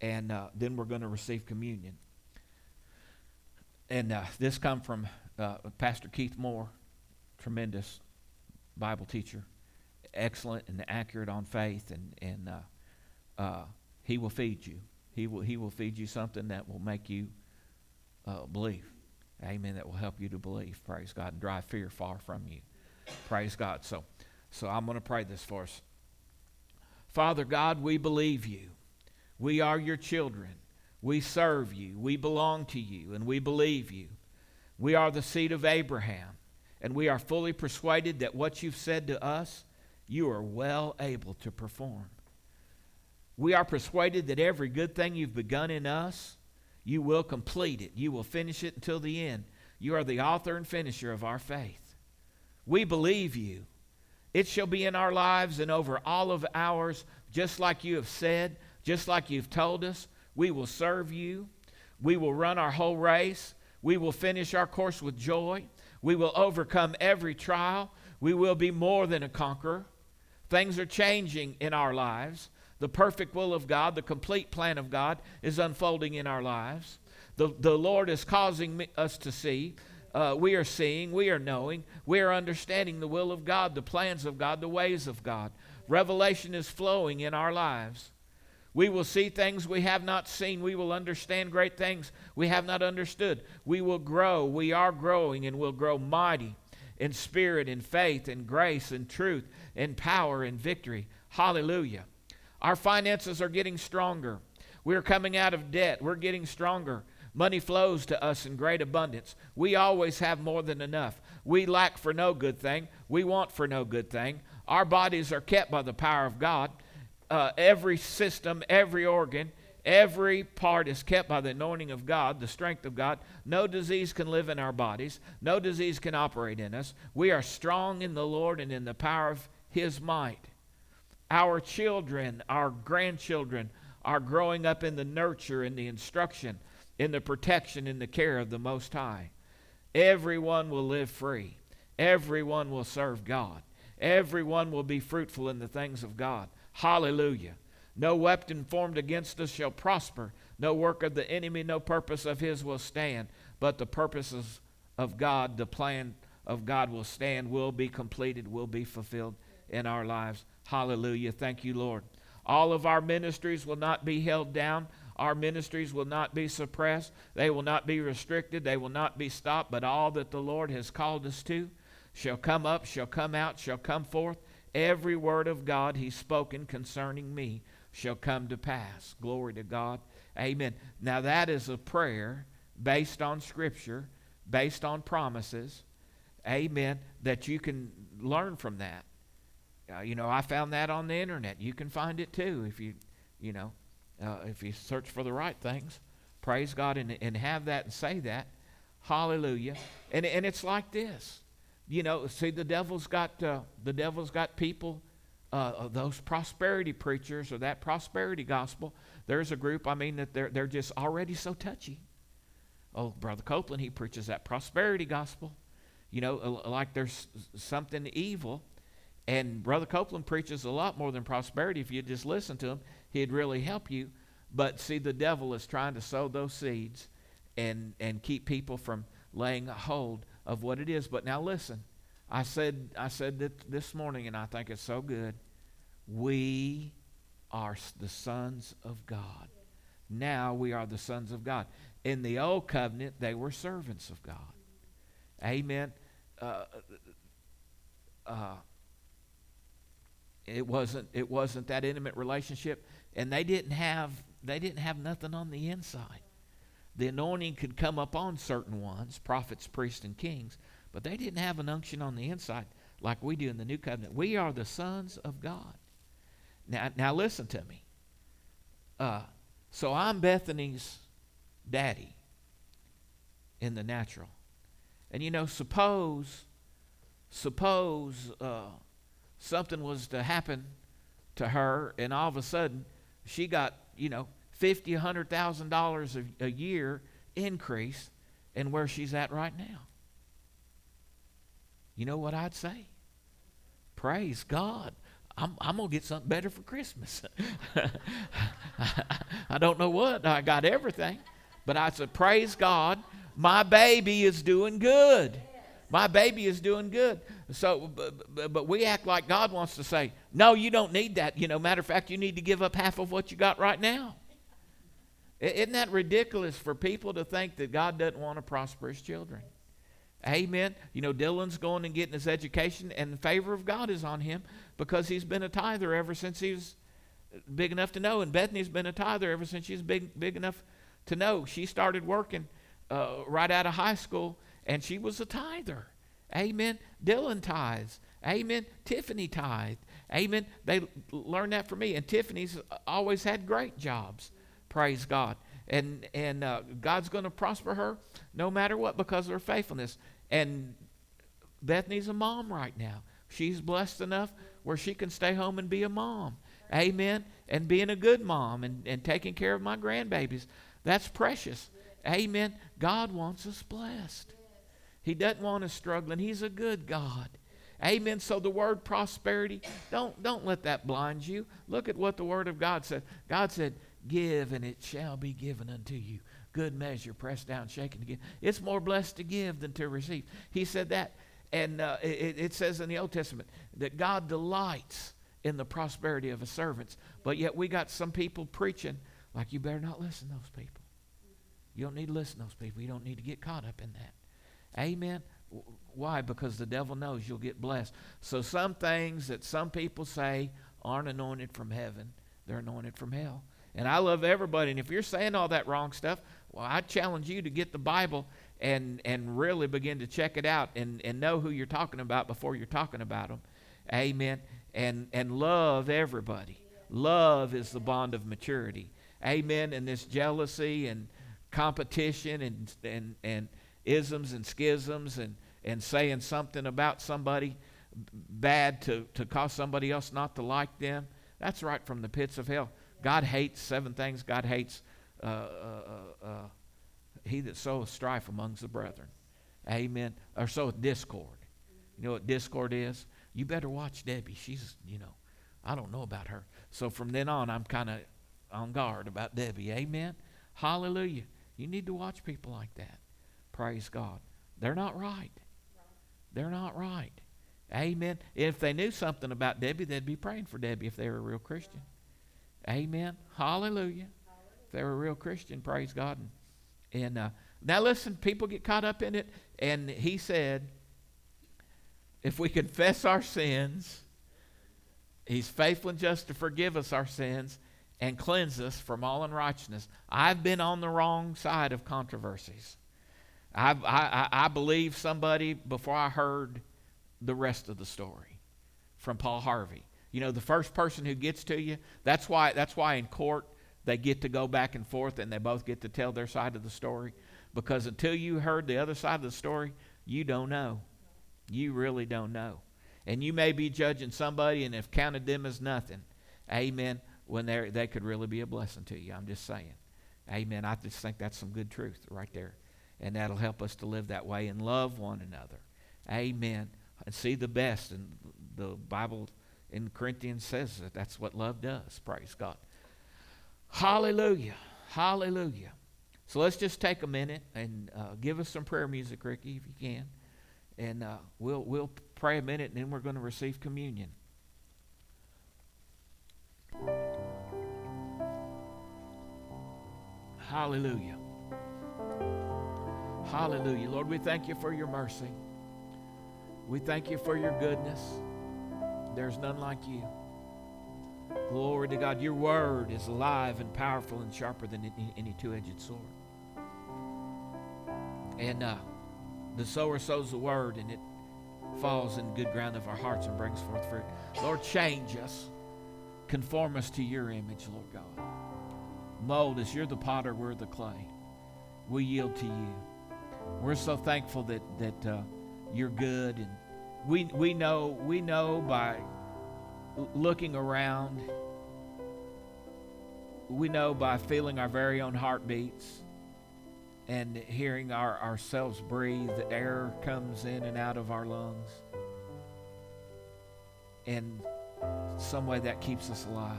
And uh, then we're going to receive communion. And uh, this come from uh, Pastor Keith Moore, tremendous Bible teacher, excellent and accurate on faith, and and uh, uh, he will feed you. He will he will feed you something that will make you uh, believe. Amen. That will help you to believe. Praise God and drive fear far from you. Praise God. So, so I'm going to pray this for us. Father God, we believe you. We are your children. We serve you. We belong to you, and we believe you. We are the seed of Abraham, and we are fully persuaded that what you've said to us, you are well able to perform. We are persuaded that every good thing you've begun in us, you will complete it. You will finish it until the end. You are the author and finisher of our faith. We believe you. It shall be in our lives and over all of ours, just like you have said, just like you've told us. We will serve you. We will run our whole race. We will finish our course with joy. We will overcome every trial. We will be more than a conqueror. Things are changing in our lives. The perfect will of God, the complete plan of God, is unfolding in our lives. The, the Lord is causing us to see uh, we are seeing, we are knowing, we are understanding the will of God, the plans of God, the ways of God. Revelation is flowing in our lives. We will see things we have not seen. We will understand great things we have not understood. We will grow. We are growing and will grow mighty in spirit, in faith, in grace, in truth, in power, in victory. Hallelujah. Our finances are getting stronger. We're coming out of debt. We're getting stronger. Money flows to us in great abundance. We always have more than enough. We lack for no good thing. We want for no good thing. Our bodies are kept by the power of God. Uh, every system, every organ, every part is kept by the anointing of God, the strength of God. No disease can live in our bodies, no disease can operate in us. We are strong in the Lord and in the power of His might. Our children, our grandchildren, are growing up in the nurture and the instruction in the protection and the care of the Most High. Everyone will live free. Everyone will serve God. Everyone will be fruitful in the things of God. Hallelujah. No weapon formed against us shall prosper. No work of the enemy, no purpose of his will stand. But the purposes of God, the plan of God will stand, will be completed, will be fulfilled in our lives. Hallelujah. Thank you, Lord. All of our ministries will not be held down. Our ministries will not be suppressed. They will not be restricted. They will not be stopped. But all that the Lord has called us to shall come up, shall come out, shall come forth. Every word of God He's spoken concerning me shall come to pass. Glory to God. Amen. Now, that is a prayer based on Scripture, based on promises. Amen. That you can learn from that. Uh, you know, I found that on the internet. You can find it too if you, you know, uh, if you search for the right things. Praise God and, and have that and say that. Hallelujah. And, and it's like this. You know, see, the devil's got, uh, the devil's got people, uh, those prosperity preachers or that prosperity gospel. There's a group, I mean, that they're, they're just already so touchy. Oh, Brother Copeland, he preaches that prosperity gospel. You know, like there's something evil. And Brother Copeland preaches a lot more than prosperity. If you just listen to him, he'd really help you. But see, the devil is trying to sow those seeds and, and keep people from laying hold of what it is. But now listen, I said, I said that this morning, and I think it's so good. We are the sons of God. Now we are the sons of God. In the old covenant, they were servants of God. Amen. Uh, uh, it wasn't it wasn't that intimate relationship, and they didn't have they didn't have nothing on the inside. The anointing could come upon certain ones, prophets, priests, and kings, but they didn't have an unction on the inside like we do in the new covenant. We are the sons of God. Now, now listen to me. Uh, so I'm Bethany's daddy in the natural. And you know, suppose, suppose uh, something was to happen to her, and all of a sudden she got, you know, fifty, hundred thousand dollars a year increase in where she's at right now. You know what I'd say? Praise God. I'm, I'm going to get something better for Christmas. [LAUGHS] I don't know what. I got everything. But I said, Praise God. My baby is doing good. My baby is doing good. So, but, but we act like God wants to say, No, you don't need that. You know, matter of fact, you need to give up half of what you got right now. Isn't that ridiculous for people to think that God doesn't want to prosper his children? Amen. You know, Dylan's going and getting his education, and the favor of God is on him because he's been a tither ever since he was big enough to know. And Bethany's been a tither ever since she's big, big enough to know. She started working uh, right out of high school, and she was a tither. Amen. Dylan tithes. Amen. Tiffany tithed. Amen. They learned that from me. And Tiffany's always had great jobs. Praise God. And, and uh, God's going to prosper her no matter what because of her faithfulness. And Bethany's a mom right now. She's blessed enough where she can stay home and be a mom. Amen. And being a good mom and, and taking care of my grandbabies. That's precious. Amen. God wants us blessed. He doesn't want us struggling. He's a good God. Amen. So the word prosperity, don't don't let that blind you. Look at what the word of God said. God said, Give, and it shall be given unto you. Good measure, pressed down, shaken together. It's more blessed to give than to receive. He said that. And uh, it, it says in the Old Testament that God delights in the prosperity of his servants. But yet we got some people preaching like you better not listen to those people. You don't need to listen to those people. You don't need to get caught up in that. Amen. Why? Because the devil knows you'll get blessed. So some things that some people say aren't anointed from heaven, they're anointed from hell. And I love everybody. And if you're saying all that wrong stuff, well, I challenge you to get the Bible and, and really begin to check it out and, and know who you're talking about before you're talking about them. Amen. And, and love everybody. Love is the bond of maturity. Amen. And this jealousy and competition and, and, and isms and schisms and, and saying something about somebody bad to, to cause somebody else not to like them, that's right from the pits of hell. God hates seven things. God hates uh, uh, uh, uh, he that soweth strife amongst the brethren. Amen. Or soweth discord. You know what discord is? You better watch Debbie. She's, you know, I don't know about her. So from then on, I'm kind of on guard about Debbie. Amen. Hallelujah. You need to watch people like that. Praise God. They're not right. They're not right. Amen. If they knew something about Debbie, they'd be praying for Debbie if they were a real Christian. Amen. Hallelujah. If they were a real Christian, praise God. And, and uh, now listen, people get caught up in it. And he said, if we confess our sins, he's faithful and just to forgive us our sins and cleanse us from all unrighteousness. I've been on the wrong side of controversies. I, I, I believed somebody before I heard the rest of the story. from Paul Harvey. You know, the first person who gets to you, that's why that's why in court they get to go back and forth and they both get to tell their side of the story because until you heard the other side of the story, you don't know. You really don't know. And you may be judging somebody and have counted them as nothing. Amen. When they they could really be a blessing to you. I'm just saying. Amen. I just think that's some good truth right there. And that'll help us to live that way and love one another. Amen. And see the best. And the Bible in Corinthians says that that's what love does. Praise God. Hallelujah. Hallelujah. So let's just take a minute and uh, give us some prayer music, Ricky, if you can. And uh, we'll, we'll pray a minute and then we're going to receive communion. Hallelujah. Hallelujah. Lord, we thank you for your mercy. We thank you for your goodness. There's none like you. Glory to God. Your word is alive and powerful and sharper than any, two edged sword. And uh, the sower sows the word and it falls in good ground of our hearts and brings forth fruit. Lord, change us. Conform us to your image, Lord God. Mold us. You're the potter, we're the clay. We yield to you. We're so thankful that, that uh, you're good. And we, we know we know by looking around. We know by feeling our very own heartbeats and hearing our, ourselves breathe the air comes in and out of our lungs. And some way that keeps us alive.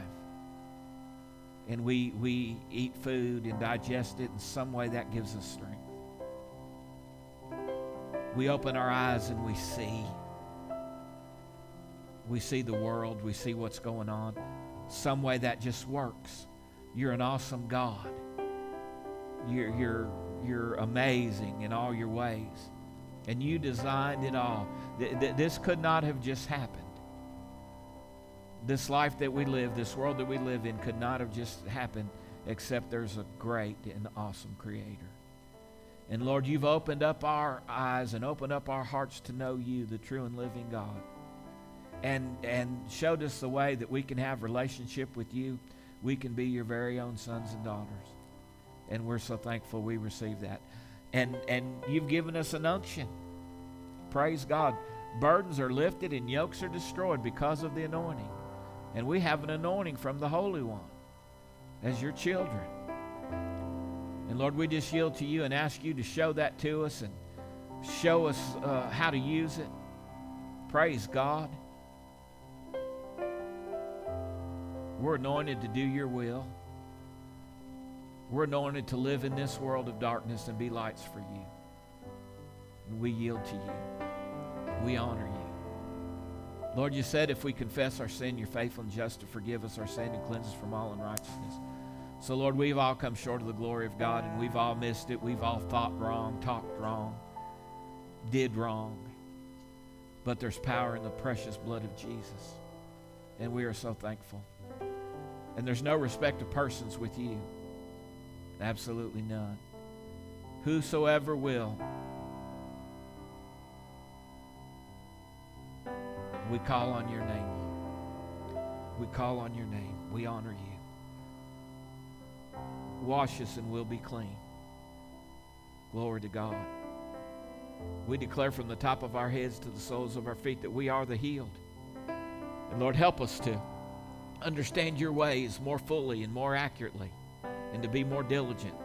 And we we eat food and digest it in some way that gives us strength we open our eyes and we see we see the world, we see what's going on. Some way that just works. You're an awesome God. You're, you're, you're amazing in all your ways. And you designed it all. Th- th- this could not have just happened. This life that we live, this world that we live in, could not have just happened except there's a great and awesome Creator. And Lord, you've opened up our eyes and opened up our hearts to know you, the true and living God. And and showed us the way that we can have relationship with you. We can be your very own sons and daughters. And we're so thankful we receive that. And and you've given us an unction praise god. Burdens are lifted and yokes are destroyed because of the anointing. And we have an anointing from the holy one as your children and lord we just yield to you and ask you to show that to us and show us uh, how to use it praise god We're anointed to do your will. We're anointed to live in this world of darkness and be lights for you. And we yield to you. We honor you. Lord, you said if we confess our sin, you're faithful and just to forgive us our sin and cleanse us from all unrighteousness. So, Lord, we've all come short of the glory of God and we've all missed it. We've all thought wrong, talked wrong, did wrong. But there's power in the precious blood of Jesus. And we are so thankful. And there's no respect of persons with you. Absolutely none. Whosoever will. We call on your name. We call on your name. We honor you. Wash us and we'll be clean. Glory to God. We declare from the top of our heads to the soles of our feet that we are the healed. And Lord, help us to understand your ways more fully and more accurately and to be more diligent.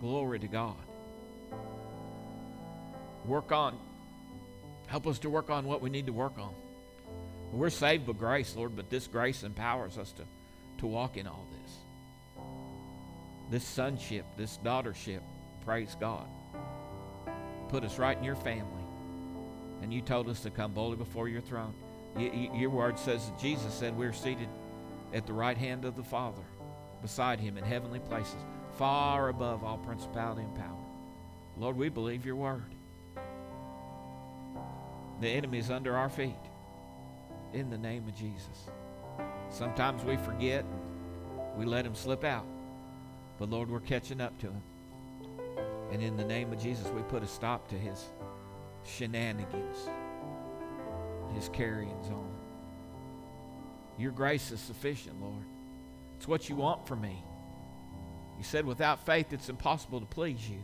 Glory to God. Work on, help us to work on what we need to work on. We're saved by grace, Lord, but this grace empowers us to, to walk in all this. This sonship, this daughtership, praise God. Put us right in your family and you told us to come boldly before your throne. your word says that Jesus said we're seated at the right hand of the Father, beside him in heavenly places, far above all principality and power. Lord, we believe your word. The enemy is under our feet in the name of Jesus. Sometimes we forget, we let him slip out. But Lord, we're catching up to him. And in the name of Jesus, we put a stop to his shenanigans, his carryings on. Your grace is sufficient, Lord. It's what you want from me. You said without faith it's impossible to please you.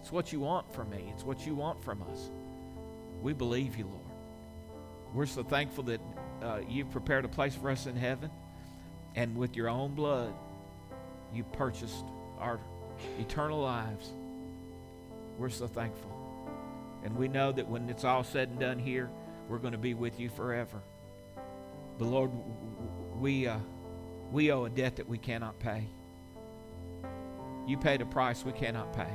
It's what you want from me. It's what you want from us. We believe you, Lord. We're so thankful that uh, you've prepared a place for us in heaven, and with your own blood, you purchased our eternal lives. We're so thankful. And we know that when it's all said and done here, we're going to be with you forever. But Lord, we, uh, we owe a debt that we cannot pay. You paid a price we cannot pay.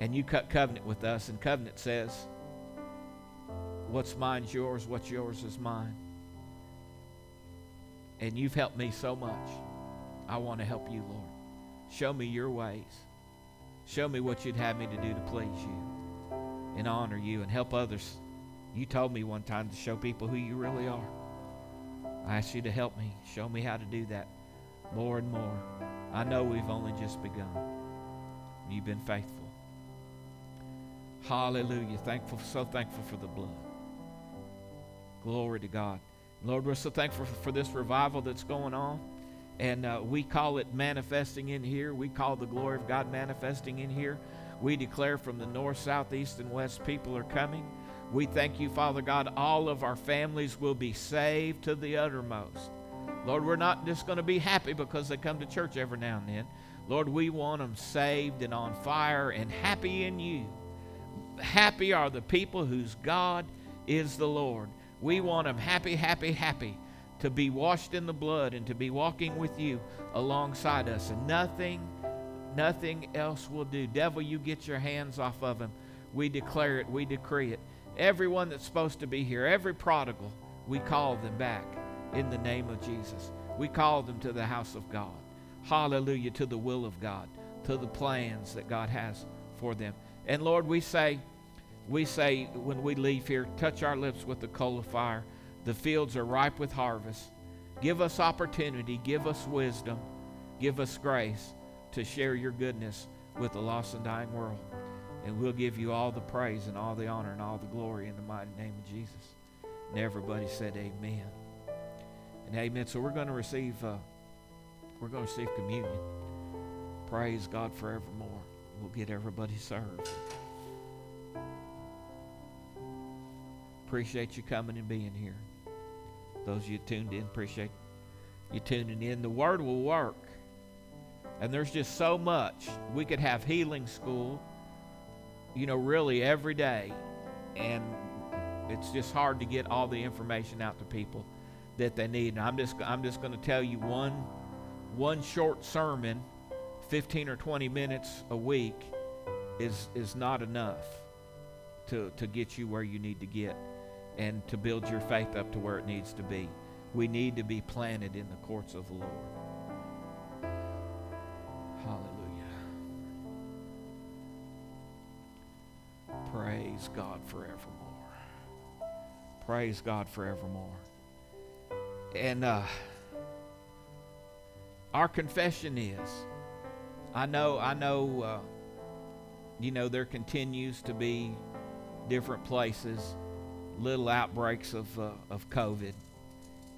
And you cut covenant with us, and covenant says, What's mine's yours, what's yours is mine. And you've helped me so much. I want to help you, Lord. Show me your ways. Show me what you'd have me to do to please you and honor you and help others. You told me one time to show people who you really are. I ask you to help me. Show me how to do that more and more. I know we've only just begun. You've been faithful. Hallelujah. Thankful, so thankful for the blood. Glory to God. Lord, we're so thankful for this revival that's going on. And uh, we call it manifesting in here. We call the glory of God manifesting in here. We declare from the north, south, east, and west people are coming. We thank you, Father God, all of our families will be saved to the uttermost. Lord, we're not just going to be happy because they come to church every now and then. Lord, we want them saved and on fire and happy in you. Happy are the people whose God is the Lord. We want them happy, happy, happy to be washed in the blood and to be walking with you alongside us. And nothing, nothing else will do. Devil, you get your hands off of them. We declare it, we decree it. Everyone that's supposed to be here, every prodigal, we call them back in the name of Jesus. We call them to the house of God. Hallelujah, to the will of God, to the plans that God has for them. And Lord, we say, we say when we leave here, touch our lips with the coal of fire. The fields are ripe with harvest. Give us opportunity, give us wisdom, give us grace to share your goodness with the lost and dying world. And we'll give you all the praise and all the honor and all the glory in the mighty name of Jesus. And everybody said amen. And amen. So we're going to receive uh, we're going to receive communion. Praise God forevermore. We'll get everybody served. Appreciate you coming and being here. Those of you tuned in, appreciate you tuning in. The word will work. And there's just so much. We could have healing school, you know, really every day. And it's just hard to get all the information out to people that they need. And I'm just I'm just going to tell you one one short sermon, 15 or 20 minutes a week is is not enough to to get you where you need to get and to build your faith up to where it needs to be. We need to be planted in the courts of the Lord. Hallelujah. Praise God forevermore. Praise God forevermore. And uh, our confession is I know, I know, uh, you know, there continues to be different places little outbreaks of uh, of COVID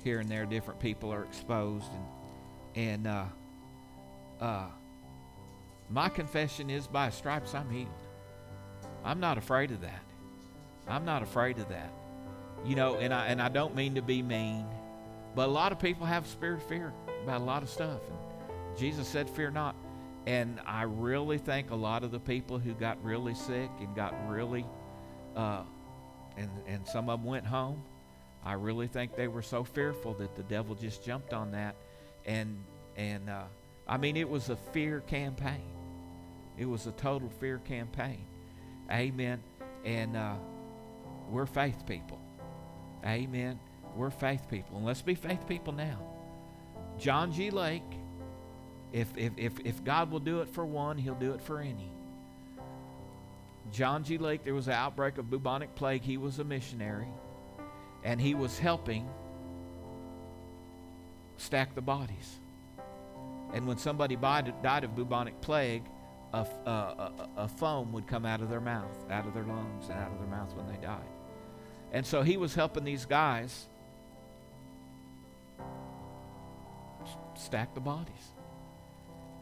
here and there. Different people are exposed, and and uh, uh, my confession is by stripes I'm healed. I'm not afraid of that. I'm not afraid of that. You know, and I and I don't mean to be mean, but a lot of people have spirit of fear about a lot of stuff. And Jesus said, "Fear not." And I really think a lot of the people who got really sick and got really uh, and, and some of them went home. I really think they were so fearful that the devil just jumped on that. And, and uh, I mean, it was a fear campaign. It was a total fear campaign. Amen. And uh, we're faith people. Amen. We're faith people. And let's be faith people now. John G. Lake, if, if, if, if God will do it for one, he'll do it for any. John G. Lake, there was an outbreak of bubonic plague. He was a missionary, and he was helping stack the bodies. And when somebody died of bubonic plague, a, a, a, foam would come out of their mouth, out of their lungs, and out of their mouth when they died. And so he was helping these guys stack the bodies.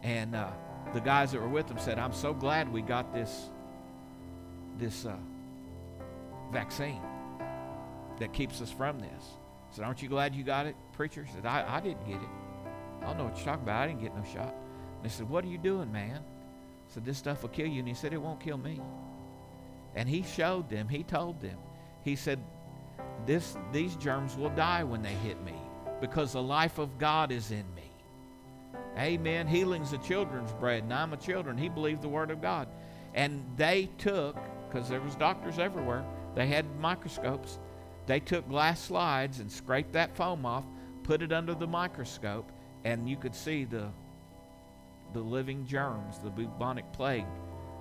And uh, the guys that were with him said, "I'm so glad we got this this uh, vaccine that keeps us from this." I said, "Aren't you glad you got it, preacher?" He said, "I, I didn't get it. I don't know what you're talking about. I didn't get no shot." And they said, "What are you doing, man?" I said, "This stuff will kill you." And he said, "It won't kill me." And he showed them. He told them. He said, "This these germs will die when they hit me because the life of God is in me." Amen. Healing's a children's bread, and I'm a children. He believed the word of God. And they took, because there was doctors everywhere, they had microscopes. They took glass slides and scraped that foam off, put it under the microscope, and you could see the the living germs, the bubonic plague,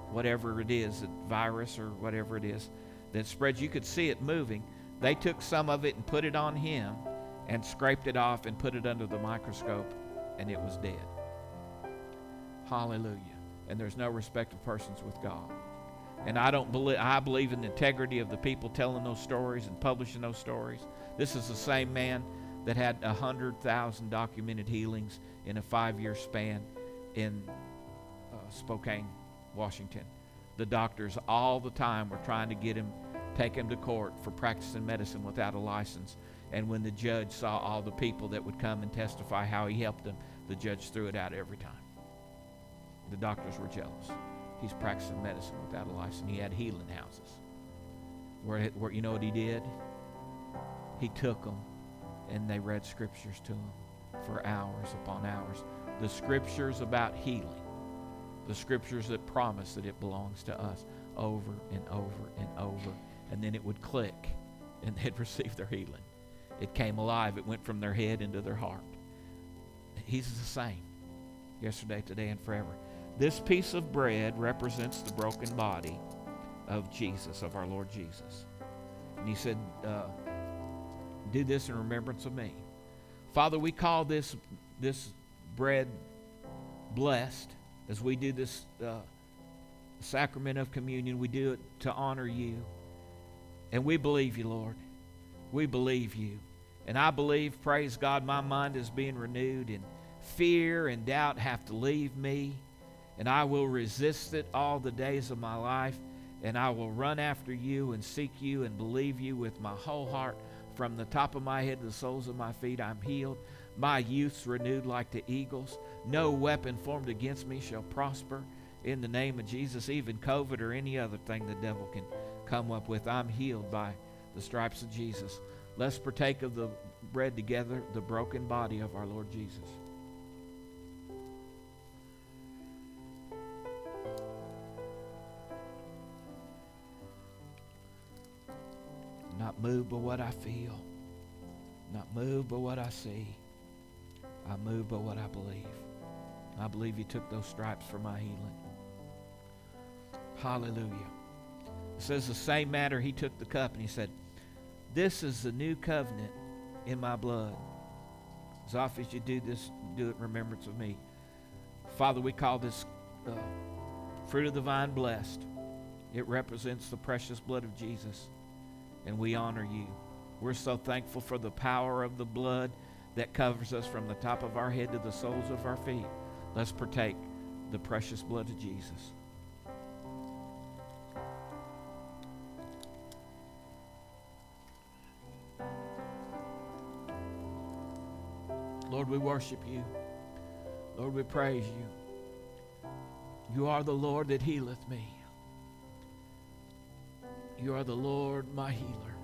whatever it is, the virus or whatever it is that spreads. You could see it moving. They took some of it and put it on him and scraped it off and put it under the microscope and it was dead. Hallelujah. And there's no respect of persons with God. And I don't believe I believe in the integrity of the people telling those stories and publishing those stories. This is the same man that had a hundred thousand documented healings in a five-year span in uh, Spokane, Washington. The doctors all the time were trying to get him, take him to court for practicing medicine without a license. And when the judge saw all the people that would come and testify how he helped them, the judge threw it out every time. The doctors were jealous. He's practicing medicine without a license. He had healing houses. Where, where you know what he did? He took them and they read scriptures to him for hours upon hours. The scriptures about healing, the scriptures that promise that it belongs to us over and over and over. And then it would click and [LAUGHS] they'd receive their healing. It came alive, it went from their head into their heart. He's the same yesterday, today, and forever. This piece of bread represents the broken body of Jesus, of our Lord Jesus. And he said, uh, Do this in remembrance of me. Father, we call this, this bread blessed as we do this uh, sacrament of communion. We do it to honor you. And we believe you, Lord. We believe you. And I believe, praise God, my mind is being renewed and fear and doubt have to leave me. And I will resist it all the days of my life. And I will run after you and seek you and believe you with my whole heart. From the top of my head to the soles of my feet, I'm healed. My youth's renewed like the eagles. No weapon formed against me shall prosper. In the name of Jesus, even COVID or any other thing the devil can come up with, I'm healed by the stripes of Jesus. Let's partake of the bread together, the broken body of our Lord Jesus. Not moved by what I feel, not moved by what I see. I move by what I believe. I believe He took those stripes for my healing. Hallelujah. It says the same matter, He took the cup and He said, This is the new covenant in my blood. As often as you do this, do it in remembrance of me. Father, we call this uh, fruit of the vine blessed. It represents the precious blood of Jesus, and we honor you. We're so thankful for the power of the blood that covers us from the top of our head to the soles of our feet. Let's partake the precious blood of Jesus. Lord, we worship you. Lord, we praise you. You are the Lord that healeth me. You are the Lord, my healer.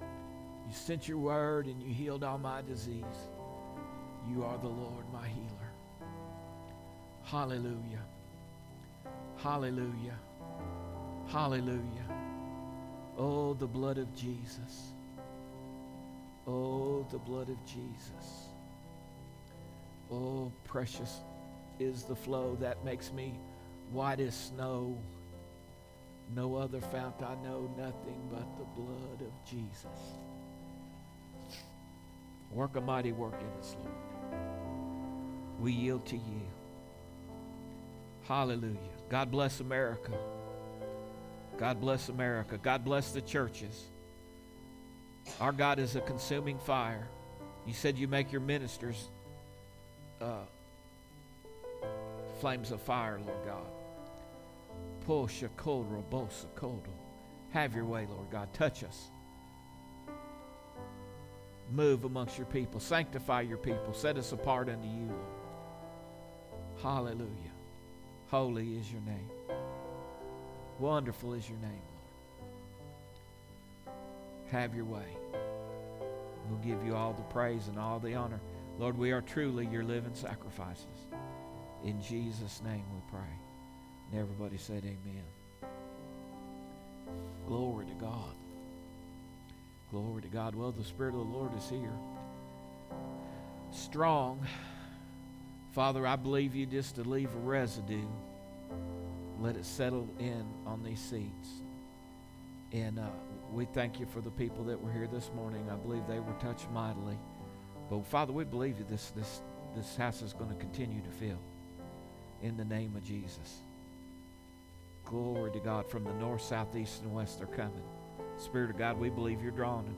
You sent your word and you healed all my disease. You are the Lord, my healer. Hallelujah. Hallelujah. Hallelujah. Oh, the blood of Jesus. Oh, the blood of Jesus. Oh, precious is the flow that makes me white as snow. No other fount I know, nothing but the blood of Jesus. Work a mighty work in us, Lord. We yield to you. Hallelujah. God bless America. God bless America. God bless the churches. Our God is a consuming fire. You said you make your ministers uh, flames of fire, Lord God. Have your way, Lord God. Touch us. Move amongst your people. Sanctify your people. Set us apart unto you, Lord. Hallelujah. Holy is your name. Wonderful is your name, Lord. Have your way. We'll give you all the praise and all the honor. Lord, we are truly your living sacrifices. In Jesus' name we pray. And everybody said, Amen. Glory to God. Glory to God. Well, the Spirit of the Lord is here. Strong. Father, I believe you just to leave a residue. Let it settle in on these seats. And uh, we thank you for the people that were here this morning. I believe they were touched mightily. But Father, we believe that this, this, this house is going to continue to fill in the name of Jesus. Glory to God. From the north, south, east, and west, they're coming. Spirit of God, we believe you're drawing them.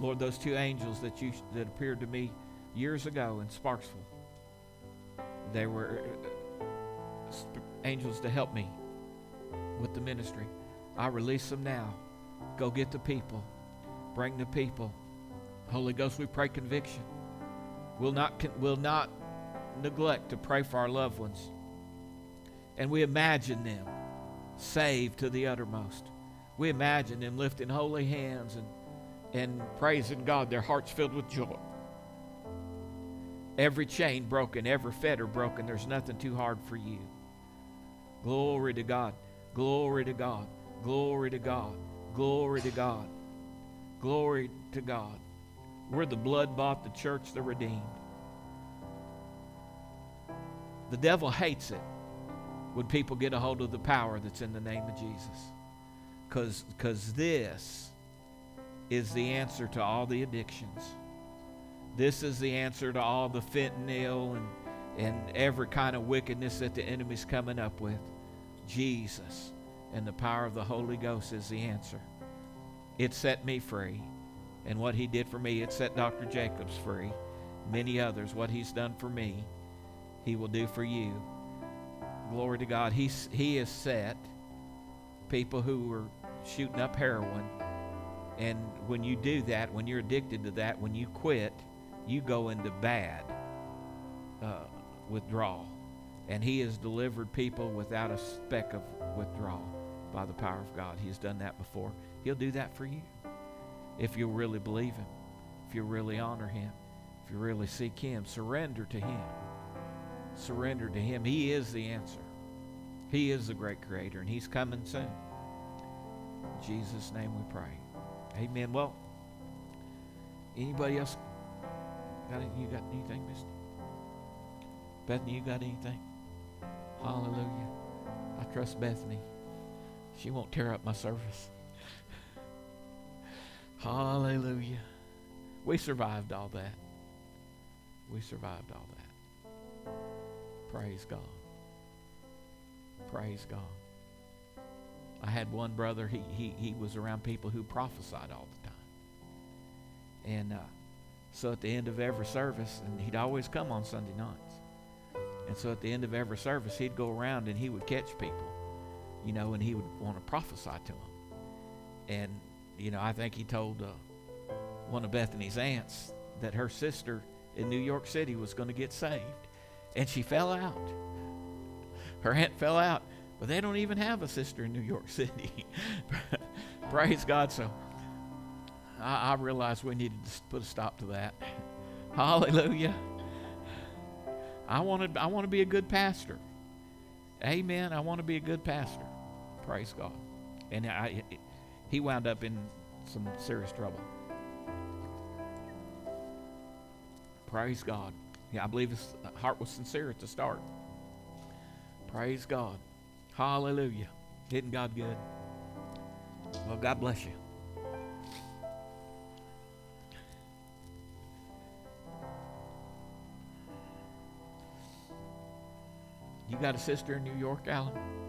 Lord, those two angels that you that appeared to me years ago in Sparksville, they were uh, angels to help me with the ministry. I release them now. Go get the people. Bring the people. Holy Ghost, we pray conviction. We'll not, we'll not neglect to pray for our loved ones. And we imagine them saved to the uttermost. We imagine them lifting holy hands and, and praising God, their hearts filled with joy. Every chain broken, every fetter broken. There's nothing too hard for you. Glory to God. Glory to God. Glory to God. Glory to God. Glory to God. We're the blood bought, the church, the redeemed. The devil hates it when people get a hold of the power that's in the name of Jesus. Because this is the answer to all the addictions. This is the answer to all the fentanyl and, and every kind of wickedness that the enemy's coming up with. Jesus and the power of the Holy Ghost is the answer. It set me free. And what he did for me, it set Dr. Jacobs free. Many others, what he's done for me, he will do for you. Glory to God. He's, he has set people who are shooting up heroin. And when you do that, when you're addicted to that, when you quit, you go into bad uh, withdrawal. And he has delivered people without a speck of withdrawal by the power of God. He has done that before. He'll do that for you if you really believe him, if you really honor him, if you really seek him. Surrender to him. Surrender to him. He is the answer. He is the great creator, and he's coming soon. In Jesus' name we pray. Amen. Well, anybody else got any, you got anything, Misty? Bethany, you got anything? Hallelujah. I trust Bethany. She won't tear up my service. [LAUGHS] Hallelujah. We survived all that. We survived all that. Praise God. Praise God. I had one brother, he, he, he was around people who prophesied all the time. And uh, so at the end of every service, and he'd always come on Sunday nights. And so at the end of every service, he'd go around and he would catch people, you know, and he would want to prophesy to them. And, you know, I think he told uh, one of Bethany's aunts that her sister in New York City was going to get saved. And she fell out. Her aunt fell out. But they don't even have a sister in New York [LAUGHS] City. Praise God. So I, I realized we needed to put a stop to that. Hallelujah. I wanted I want to be a good pastor. Amen. I want to be a good pastor. Praise God. And I, he wound up in some serious trouble. Praise God. Yeah, I believe his heart was sincere at the start. Praise God. Hallelujah. Isn't God good? Well, God bless you. You got a sister in New York, Alan?